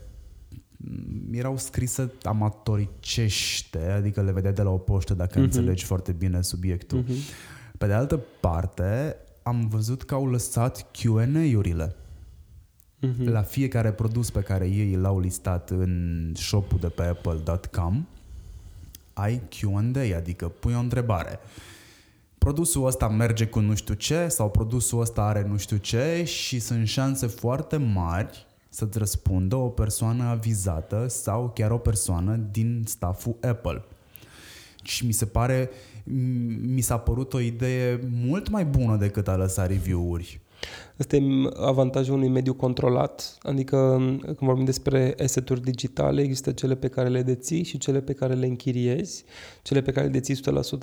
erau scrise amatoricește, adică le vedeai de la o poștă dacă uh-huh. înțelegi foarte bine subiectul. Uh-huh. Pe de altă parte, am văzut că au lăsat Q&A-urile. Uh-huh. La fiecare produs pe care ei l-au listat în shop-ul de pe apple.com ai Q&A, adică pui o întrebare. Produsul ăsta merge cu nu știu ce sau produsul ăsta are nu știu ce și sunt șanse foarte mari să-ți răspundă o persoană avizată sau chiar o persoană din stafful Apple. Și mi se pare, mi s-a părut o idee mult mai bună decât a lăsa review-uri. Asta e avantajul unui mediu controlat, adică când vorbim despre asset-uri digitale, există cele pe care le deții și cele pe care le închiriezi. Cele pe care le deții 100%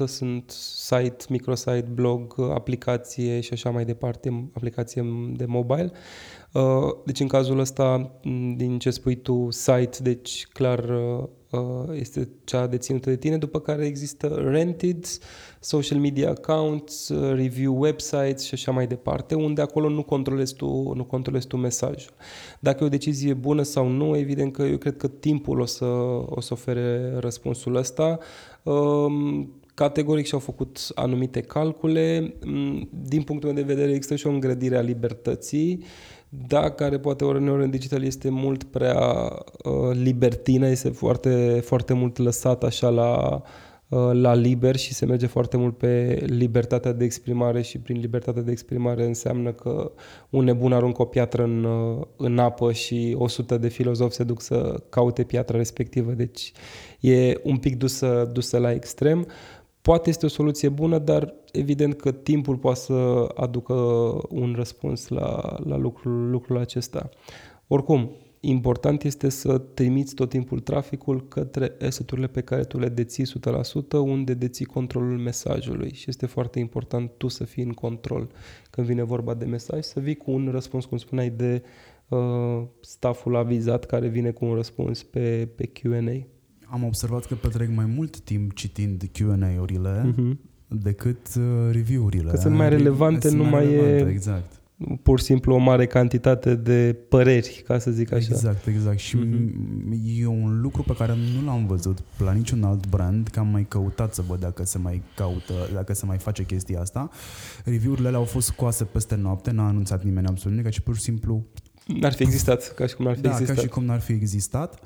sunt site, microsite, blog, aplicație și așa mai departe, aplicație de mobile. Uh, deci în cazul ăsta, din ce spui tu, site, deci clar uh, uh, este cea deținută de tine, după care există rented, social media accounts, review websites și așa mai departe, unde acolo nu controlezi tu, nu controlezi tu mesajul. Dacă e o decizie bună sau nu, evident că eu cred că timpul o să, o să ofere răspunsul ăsta. Um, categoric și-au făcut anumite calcule. Mm, din punctul meu de vedere există și o îngrădire a libertății da, care poate ori în digital este mult prea uh, libertină, este foarte, foarte mult lăsat așa la, uh, la liber și se merge foarte mult pe libertatea de exprimare și prin libertatea de exprimare înseamnă că un nebun aruncă o piatră în, uh, în apă și 100 de filozofi se duc să caute piatra respectivă, deci e un pic dusă, dusă la extrem. Poate este o soluție bună, dar evident că timpul poate să aducă un răspuns la, la lucrul, lucrul acesta. Oricum, important este să trimiți tot timpul traficul către asset pe care tu le deții 100%, unde deții controlul mesajului și este foarte important tu să fii în control când vine vorba de mesaj, să vii cu un răspuns, cum spuneai, de uh, stafful avizat care vine cu un răspuns pe, pe Q&A am observat că petrec mai mult timp citind Q&A-urile uh-huh. Decât uh, review-urile. Că sunt mai relevante, sunt nu mai, mai relevante, e exact. pur și simplu o mare cantitate de păreri, ca să zic așa. Exact, exact. Și uh-huh. e un lucru pe care nu l-am văzut la niciun alt brand, că am mai căutat să văd dacă se mai caută, dacă se mai face chestia asta. Review-urile au fost scoase peste noapte, n-a anunțat nimeni absolut nimic, ci pur și simplu N-ar fi existat, ca și cum n-ar fi da, existat. ca și cum n-ar fi existat.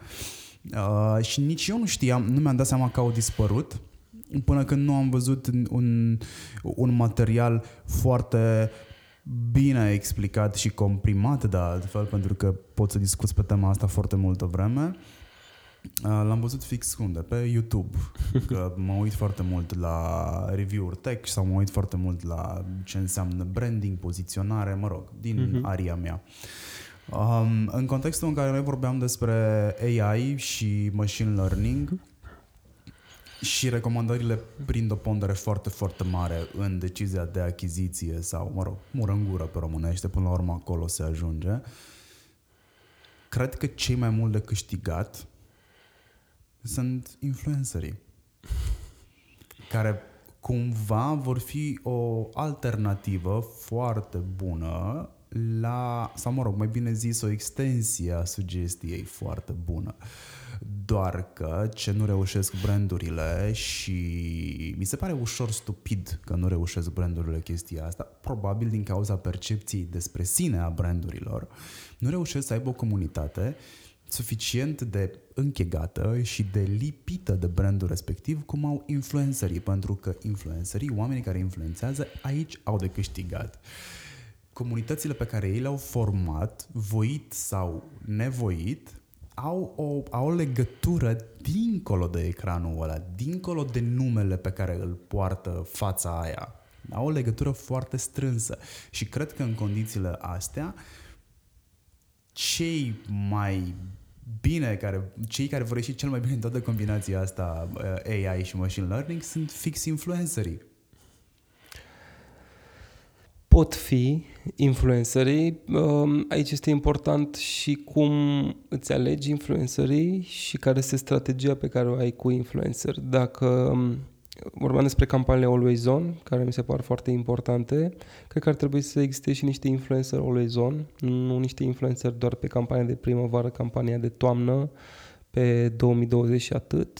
Uh, și nici eu nu știam, nu mi-am dat seama că au dispărut până când nu am văzut un, un material foarte bine explicat și comprimat de altfel, pentru că pot să discut pe tema asta foarte multă vreme. Uh, l-am văzut fix unde? Pe YouTube. *laughs* Că mă uit foarte mult la review-uri tech sau mă uit foarte mult la ce înseamnă branding, poziționare, mă rog, din uh-huh. aria mea. Uh, Um, în contextul în care noi vorbeam despre AI și machine learning și recomandările prind o pondere foarte, foarte mare în decizia de achiziție sau, mă rog, mură în gură pe românește, până la urmă acolo se ajunge, cred că cei mai mult de câștigat sunt influencerii care cumva vor fi o alternativă foarte bună la, sau mă rog, mai bine zis, o extensie a sugestiei foarte bună. Doar că ce nu reușesc brandurile și mi se pare ușor stupid că nu reușesc brandurile chestia asta, probabil din cauza percepției despre sine a brandurilor, nu reușesc să aibă o comunitate suficient de închegată și de lipită de brandul respectiv cum au influencerii, pentru că influencerii, oamenii care influențează, aici au de câștigat. Comunitățile pe care ei le-au format, voit sau nevoit, au o, au o legătură dincolo de ecranul ăla, dincolo de numele pe care îl poartă fața aia. Au o legătură foarte strânsă și cred că în condițiile astea cei mai bine, care, cei care vor ieși cel mai bine în toată combinația asta uh, AI și machine learning sunt fix influencerii. Pot fi influencerii. Um, aici este important și cum îți alegi influencerii și care este strategia pe care o ai cu influencer. Dacă um, vorbeam despre campaniile Always On, care mi se par foarte importante. Cred că ar trebui să existe și niște influencer Always On, nu niște influencer doar pe campania de primăvară, campania de toamnă, pe 2020 și atât.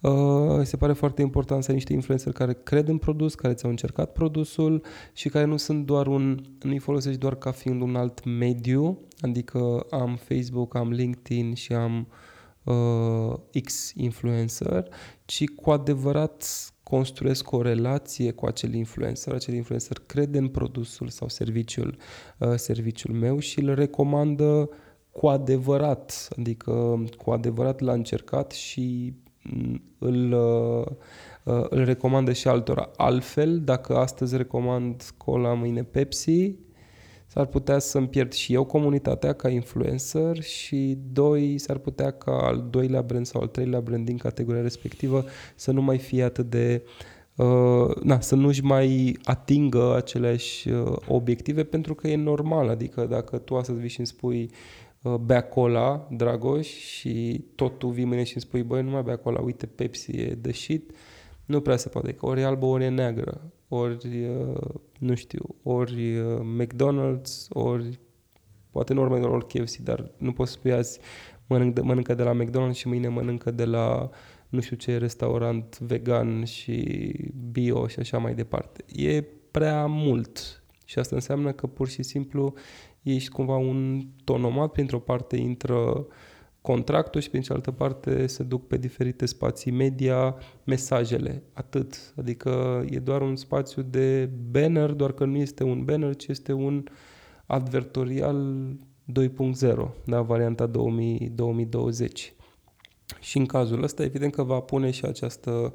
Uh, se pare foarte important să ai niște influencer care cred în produs, care ți-au încercat produsul și care nu sunt doar un, nu-i folosești doar ca fiind un alt mediu, adică am Facebook, am LinkedIn și am uh, X influencer, ci cu adevărat construiesc o relație cu acel influencer, acel influencer crede în produsul sau serviciul, uh, serviciul meu și îl recomandă cu adevărat, adică cu adevărat l-a încercat și mm, îl, uh, uh, îl recomandă și altora. Altfel, dacă astăzi recomand cola, mâine Pepsi, s-ar putea să-mi pierd și eu comunitatea ca influencer și doi, s-ar putea ca al doilea brand sau al treilea brand din categoria respectivă să nu mai fie atât de uh, na, să nu-și mai atingă aceleași uh, obiective pentru că e normal, adică dacă tu astăzi vii și îmi spui uh, bea cola, Dragoș, și tot tu vii mâine și îmi spui, băi, nu mai bea cola, uite, Pepsi e de shit, nu prea se poate, că ori e albă, ori e neagră ori, uh, nu știu, ori uh, McDonald's, ori, poate nu ori McDonald's, ori KFC, dar nu poți spui azi mănânc de, mănâncă de la McDonald's și mâine mănâncă de la nu știu ce restaurant vegan și bio și așa mai departe. E prea mult și asta înseamnă că pur și simplu ești cumva un tonomat, printr-o parte intră uh, contractul și, prin cealaltă parte, se duc pe diferite spații media mesajele. Atât. Adică e doar un spațiu de banner, doar că nu este un banner, ci este un advertorial 2.0, da, varianta 2000, 2020. Și în cazul ăsta, evident că va pune și această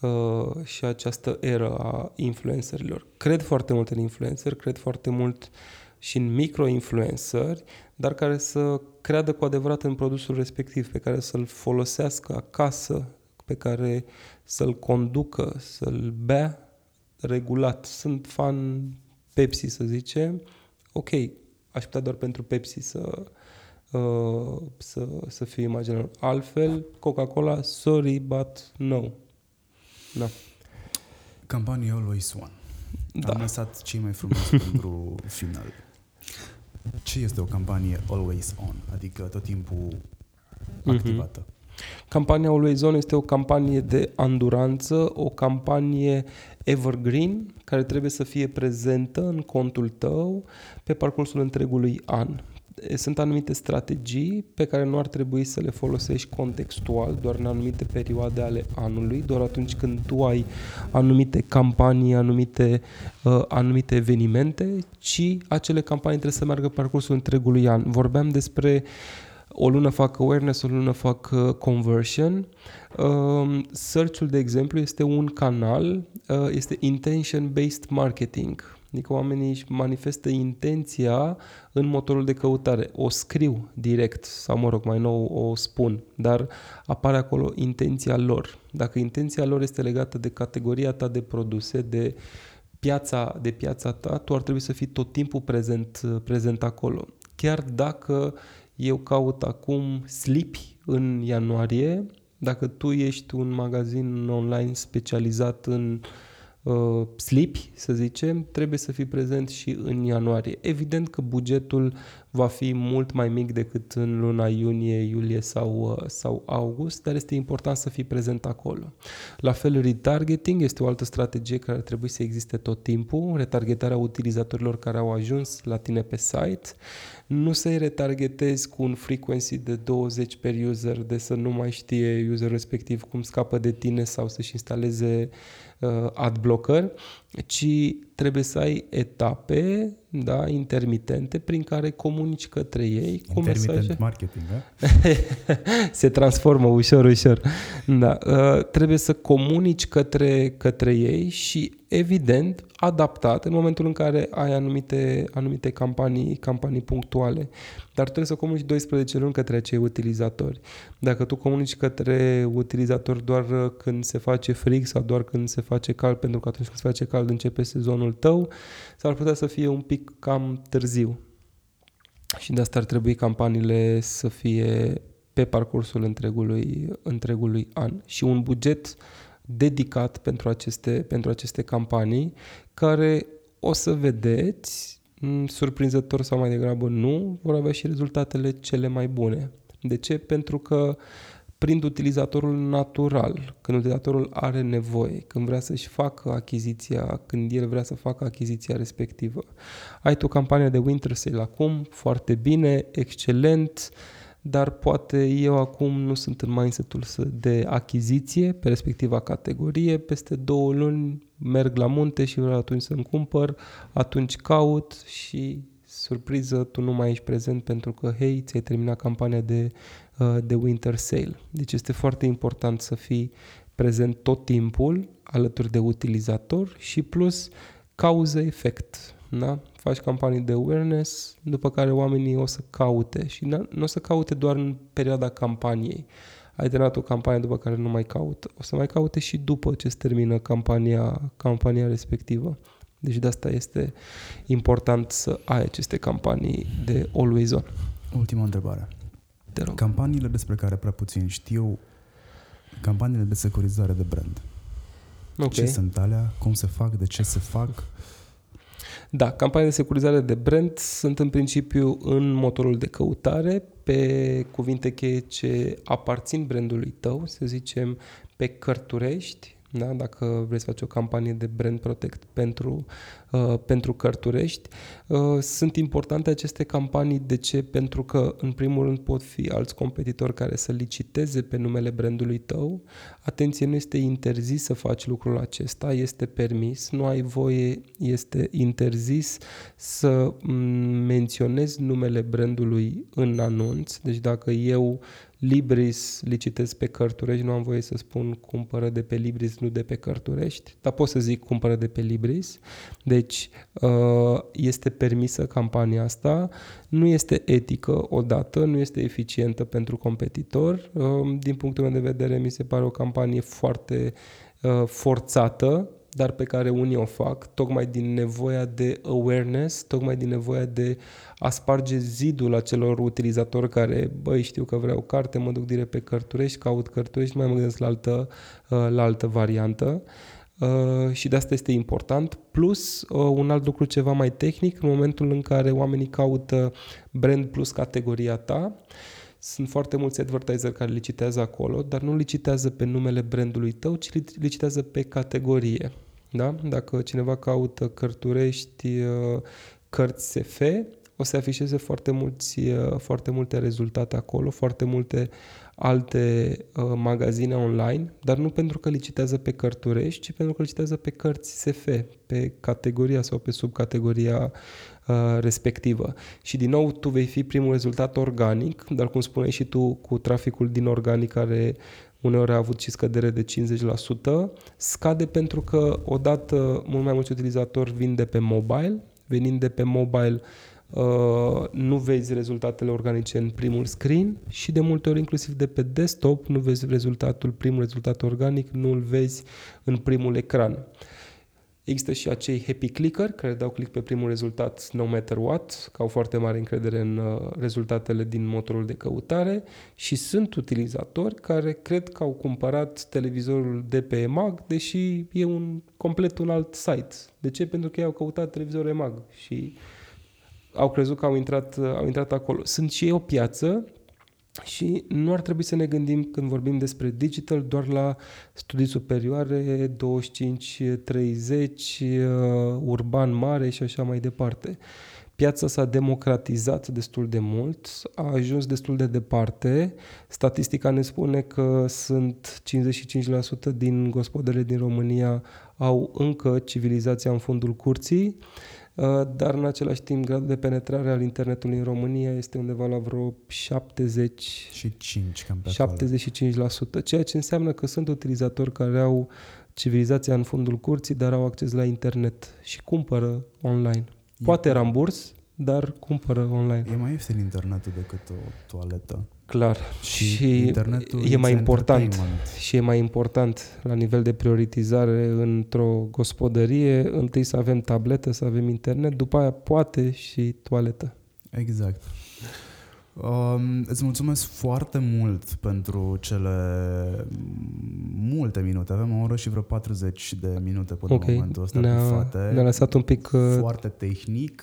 uh, și această eră a influencerilor. Cred foarte mult în influencer, cred foarte mult și în micro-influenceri, dar care să creadă cu adevărat în produsul respectiv, pe care să-l folosească acasă, pe care să-l conducă, să-l bea regulat. Sunt fan Pepsi, să zicem. Ok, aș putea doar pentru Pepsi să, uh, să, să fiu imaginar. Altfel, Coca-Cola, sorry, but no. Da. Campanie Always One. Da. Am lăsat cei mai frumoși *laughs* pentru final. Ce este o campanie always on, adică tot timpul mhm. activată? Mm-hmm. Campania Always On este o campanie de anduranță, o campanie evergreen care trebuie să fie prezentă în contul tău pe parcursul întregului an sunt anumite strategii pe care nu ar trebui să le folosești contextual, doar în anumite perioade ale anului, doar atunci când tu ai anumite campanii, anumite, uh, anumite evenimente, ci acele campanii trebuie să meargă parcursul întregului an. Vorbeam despre o lună fac awareness, o lună fac uh, conversion. Uh, search-ul, de exemplu, este un canal, uh, este intention-based marketing Adică oamenii își manifestă intenția în motorul de căutare. O scriu direct sau, mă rog, mai nou o spun, dar apare acolo intenția lor. Dacă intenția lor este legată de categoria ta de produse, de piața, de piața ta, tu ar trebui să fii tot timpul prezent, prezent acolo. Chiar dacă eu caut acum slipi în ianuarie, dacă tu ești un magazin online specializat în uh, uh, slipi, să zicem, trebuie să fii prezent și în ianuarie. Evident că bugetul va fi mult mai mic decât în luna iunie, iulie sau, uh, sau august, dar este important să fii prezent acolo. La fel, retargeting este o altă strategie care trebuie să existe tot timpul, retargetarea utilizatorilor care au ajuns la tine pe site, nu să-i retargetezi cu un frequency de 20 per user, de să nu mai știe user respectiv cum scapă de tine sau să-și instaleze uh, adblocker, ci trebuie să ai etape da, intermitente prin care comunici către ei cu Intermittent mesaje. marketing, da? *laughs* Se transformă ușor, ușor. Da, uh, trebuie să comunici către, către ei și evident adaptat în momentul în care ai anumite, anumite campanii, campanii punctuale. Dar trebuie să comunici 12 luni către acei utilizatori. Dacă tu comunici către utilizatori doar când se face frig sau doar când se face cald, pentru că atunci când se face cald începe sezonul tău, s-ar putea să fie un pic cam târziu. Și de asta ar trebui campaniile să fie pe parcursul întregului, întregului an. Și un buget dedicat pentru aceste, pentru aceste campanii, care o să vedeți, surprinzător sau mai degrabă nu, vor avea și rezultatele cele mai bune. De ce? Pentru că prind utilizatorul natural, când utilizatorul are nevoie, când vrea să-și facă achiziția, când el vrea să facă achiziția respectivă. Ai tu campania de Winter Sale acum, foarte bine, excelent, dar poate eu acum nu sunt în mindset-ul de achiziție pe respectiva categorie, peste două luni merg la munte și vreau atunci să-mi cumpăr, atunci caut și surpriză, tu nu mai ești prezent pentru că, hei, ți-ai terminat campania de, uh, de winter sale. Deci este foarte important să fii prezent tot timpul alături de utilizator și plus cauză-efect. Da? Faci campanii de awareness, după care oamenii o să caute și nu o să caute doar în perioada campaniei. Ai terminat o campanie după care nu mai caută. O să mai caute și după ce se termină campania, campania respectivă. Deci de asta este important să ai aceste campanii de always on. Ultima întrebare. Te rog. Campaniile despre care prea puțin știu, campaniile de securizare de brand. Okay. Ce sunt alea? Cum se fac? De ce se fac? Da, campanii de securizare de brand sunt în principiu în motorul de căutare pe cuvinte cheie ce aparțin brandului tău, să zicem pe cărturești, da? dacă vrei să faci o campanie de brand protect pentru, uh, pentru cărturești. Uh, sunt importante aceste campanii. De ce? Pentru că, în primul rând, pot fi alți competitori care să liciteze pe numele brandului tău. Atenție, nu este interzis să faci lucrul acesta, este permis, nu ai voie, este interzis să mm, menționezi numele brandului în anunț. Deci dacă eu Libris licitez pe Cărturești, nu am voie să spun cumpără de pe Libris, nu de pe Cărturești, dar pot să zic cumpără de pe Libris. Deci uh, este permisă campania asta, nu este etică odată, nu este eficientă pentru competitor. Uh, din punctul meu de vedere mi se pare o campanie foarte uh, forțată, dar pe care unii o fac, tocmai din nevoia de awareness, tocmai din nevoia de a sparge zidul acelor utilizatori care, băi, știu că vreau carte, mă duc direct pe Cărturești, caut Cărturești, mai mă gândesc la altă, uh, la altă variantă. Uh, și de asta este important. Plus, uh, un alt lucru ceva mai tehnic, în momentul în care oamenii caută brand plus categoria ta, sunt foarte mulți advertiser care licitează acolo, dar nu licitează pe numele brandului tău, ci licitează pe categorie. Da? Dacă cineva caută cărturești, uh, cărți SF, o să afișeze foarte, mulți, uh, foarte multe rezultate acolo, foarte multe alte uh, magazine online, dar nu pentru că licitează pe cărturești, ci pentru că licitează pe cărți SF, pe categoria sau pe subcategoria uh, respectivă. Și din nou, tu vei fi primul rezultat organic, dar cum spuneai și tu, cu traficul din organic care uneori a avut și scădere de 50%, scade pentru că odată mult mai mulți utilizatori vin de pe mobile, venind de pe mobile Uh, nu vezi rezultatele organice în primul screen și de multe ori inclusiv de pe desktop nu vezi rezultatul, primul rezultat organic, nu îl vezi în primul ecran. Există și acei happy clicker care dau click pe primul rezultat no matter what, că au foarte mare încredere în uh, rezultatele din motorul de căutare și sunt utilizatori care cred că au cumpărat televizorul de pe EMAG, deși e un complet un alt site. De ce? Pentru că ei au căutat televizorul EMAG și au crezut că au intrat, au intrat acolo. Sunt și ei o piață și nu ar trebui să ne gândim când vorbim despre digital doar la studii superioare, 25-30, uh, urban mare și așa mai departe. Piața s-a democratizat destul de mult, a ajuns destul de departe. Statistica ne spune că sunt 55% din gospodele din România au încă civilizația în fundul curții. Uh, dar în același timp gradul de penetrare al internetului în România este undeva la vreo 70 și 5 cam pe 75%, ceea ce înseamnă că sunt utilizatori care au civilizația în fundul curții, dar au acces la internet și cumpără online. Poate ramburs, dar cumpără online. E mai ieftin internetul decât o toaletă. Clar. Și, și internetul e mai important și e mai important la nivel de prioritizare într-o gospodărie, întâi să avem tabletă, să avem internet, după aia poate și toaletă. Exact. Um, îți mulțumesc foarte mult pentru cele multe minute. Avem o oră și vreo 40 de minute până okay. în momentul ăsta ne-a, ne-a lăsat un pic... Uh... Foarte tehnic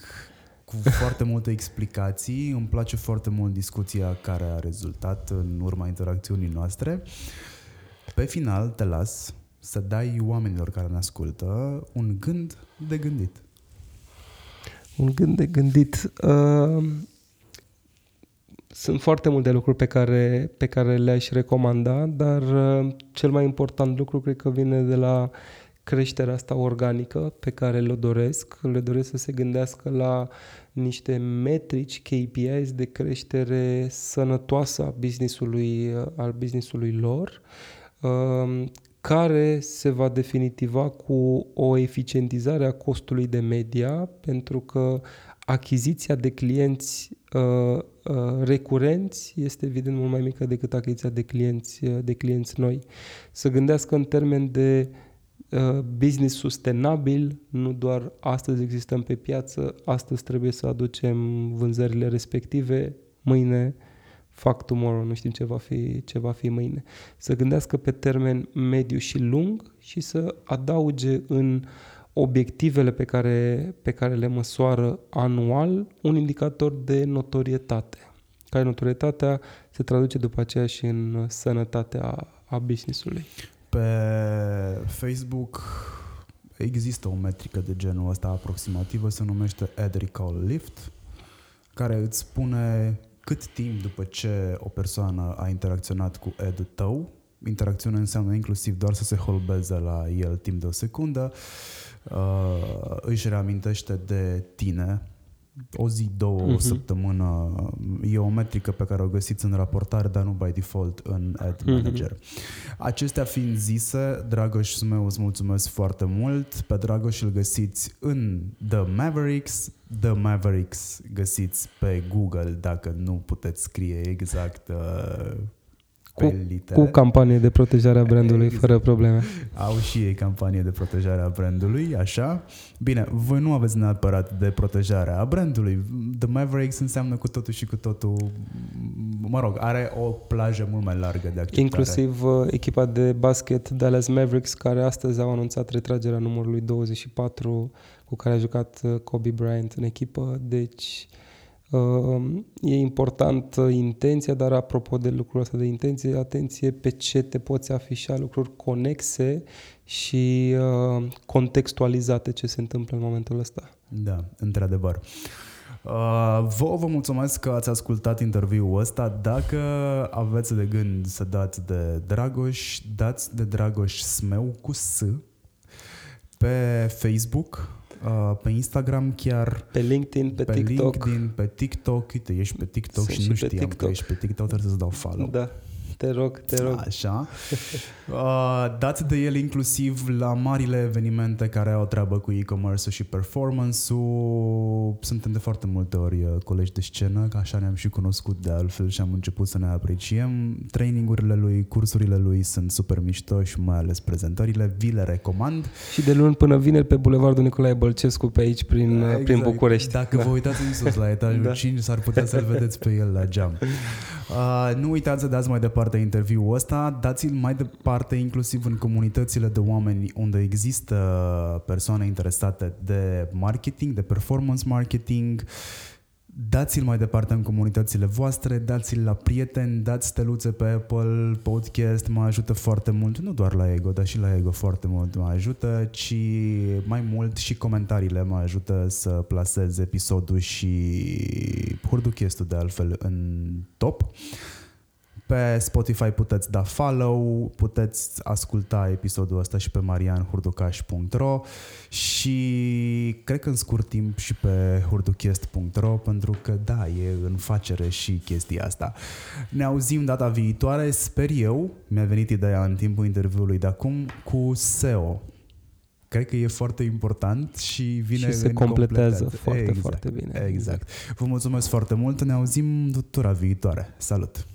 cu foarte multe explicații. Îmi place foarte mult discuția care a rezultat în urma interacțiunii noastre. Pe final te las să dai oamenilor care ne ascultă un gând de gândit. Un gând de gândit. Uh, sunt foarte multe lucruri pe care, pe care le-aș recomanda, dar uh, cel mai important lucru cred că vine de la creșterea asta organică pe care le doresc. Le doresc să se gândească la niște metrici, KPIs de creștere sănătoasă a businessului, al businessului lor, um, care se va definitiva cu o eficientizare a costului de media, pentru că achiziția de clienți uh, uh, recurenți este evident mult mai mică decât achiziția de clienți, uh, de clienți noi. Să gândească în termen de Uh, business sustenabil, nu doar astăzi existăm pe piață, astăzi trebuie să aducem vânzările respective, mâine fac tomorrow, nu știm ce va fi, ce va fi mâine. Să gândească pe termen mediu și lung și să adauge în obiectivele pe care, pe care le măsoară anual un indicator de notorietate, care notorietatea se traduce după aceea și în sănătatea a business-ului. Pe Facebook există o metrică de genul ăsta aproximativă, se numește Ad Recall Lift, care îți spune cât timp după ce o persoană a interacționat cu ad tău, interacțiunea înseamnă inclusiv doar să se holbeze la el timp de o secundă, uh, își reamintește de tine o zi, două, uh-huh. o mhm. săptămână. E o metrică pe care o găsiți în raportare, dar nu by default în Ad mhm. Manager. Uh-huh. Acestea fiind zise, Dragoș meu îți mulțumesc foarte mult. Pe Dragoș îl găsiți în The Mavericks. The Mavericks găsiți pe Google dacă nu puteți scrie exact uh, cu, cu campanie de protejare a brandului, exact. fără probleme. Au și ei campanie de protejare a brandului, așa. Bine, voi nu aveți neapărat de protejare a brandului. The Mavericks înseamnă cu totul și cu totul, mă rog, are o plajă mult mai largă de acceptare. Inclusiv uh, echipa de basket Dallas Mavericks, care astăzi au anunțat retragerea numărului 24 cu care a jucat uh, Kobe Bryant în echipă, deci Ehm, e important intenția, dar apropo de lucrul ăsta de intenție, atenție pe ce te poți afișa, lucruri conexe și uh, contextualizate ce se întâmplă în momentul ăsta. Da, într-adevăr. Uh, vă vă mulțumesc că ați ascultat interviul ăsta. Dacă aveți de gând să dați de Dragoș, dați de Dragoș Smeu cu S pe Facebook, Uh, pe Instagram chiar. Pe LinkedIn, pe, pe TikTok. LinkedIn, pe TikTok. Uite, ești pe TikTok Sunt și nu știam TikTok. că ești pe TikTok, trebuie să-ți dau follow. Da. Te rog, te rog. Așa. *laughs* Uh, dați de el inclusiv la marile evenimente care au treabă cu e-commerce și performance-ul. Suntem de foarte multe ori uh, colegi de scenă, că așa ne-am și cunoscut de altfel și am început să ne apreciem. Trainingurile lui, cursurile lui sunt super mișto și mai ales prezentările. Vi le recomand. Și de luni până vineri pe Bulevardul Nicolae Bălcescu pe aici prin, exact. prin București. Dacă da. vă uitați în sus la etajul da. 5 s-ar putea să-l vedeți pe el la geam. *laughs* Uh, nu uitați să dați mai departe interviul ăsta, dați-l mai departe inclusiv în comunitățile de oameni unde există persoane interesate de marketing, de performance marketing, dați-l mai departe în comunitățile voastre, dați-l la prieteni, dați steluțe pe Apple Podcast, mă ajută foarte mult, nu doar la Ego, dar și la Ego foarte mult mă ajută, ci mai mult și comentariile mă ajută să plasez episodul și Hurduchestul de altfel în top. Pe Spotify puteți da follow, puteți asculta episodul ăsta și pe marianhurducaș.ro și cred că în scurt timp și pe hurduchest.ro pentru că da, e în facere și chestia asta. Ne auzim data viitoare, sper eu, mi-a venit ideea în timpul interviului de acum, cu SEO. Cred că e foarte important și vine și se în completează completat. foarte, exact, foarte bine. Exact. Vă mulțumesc foarte mult, ne auzim tutura viitoare. Salut!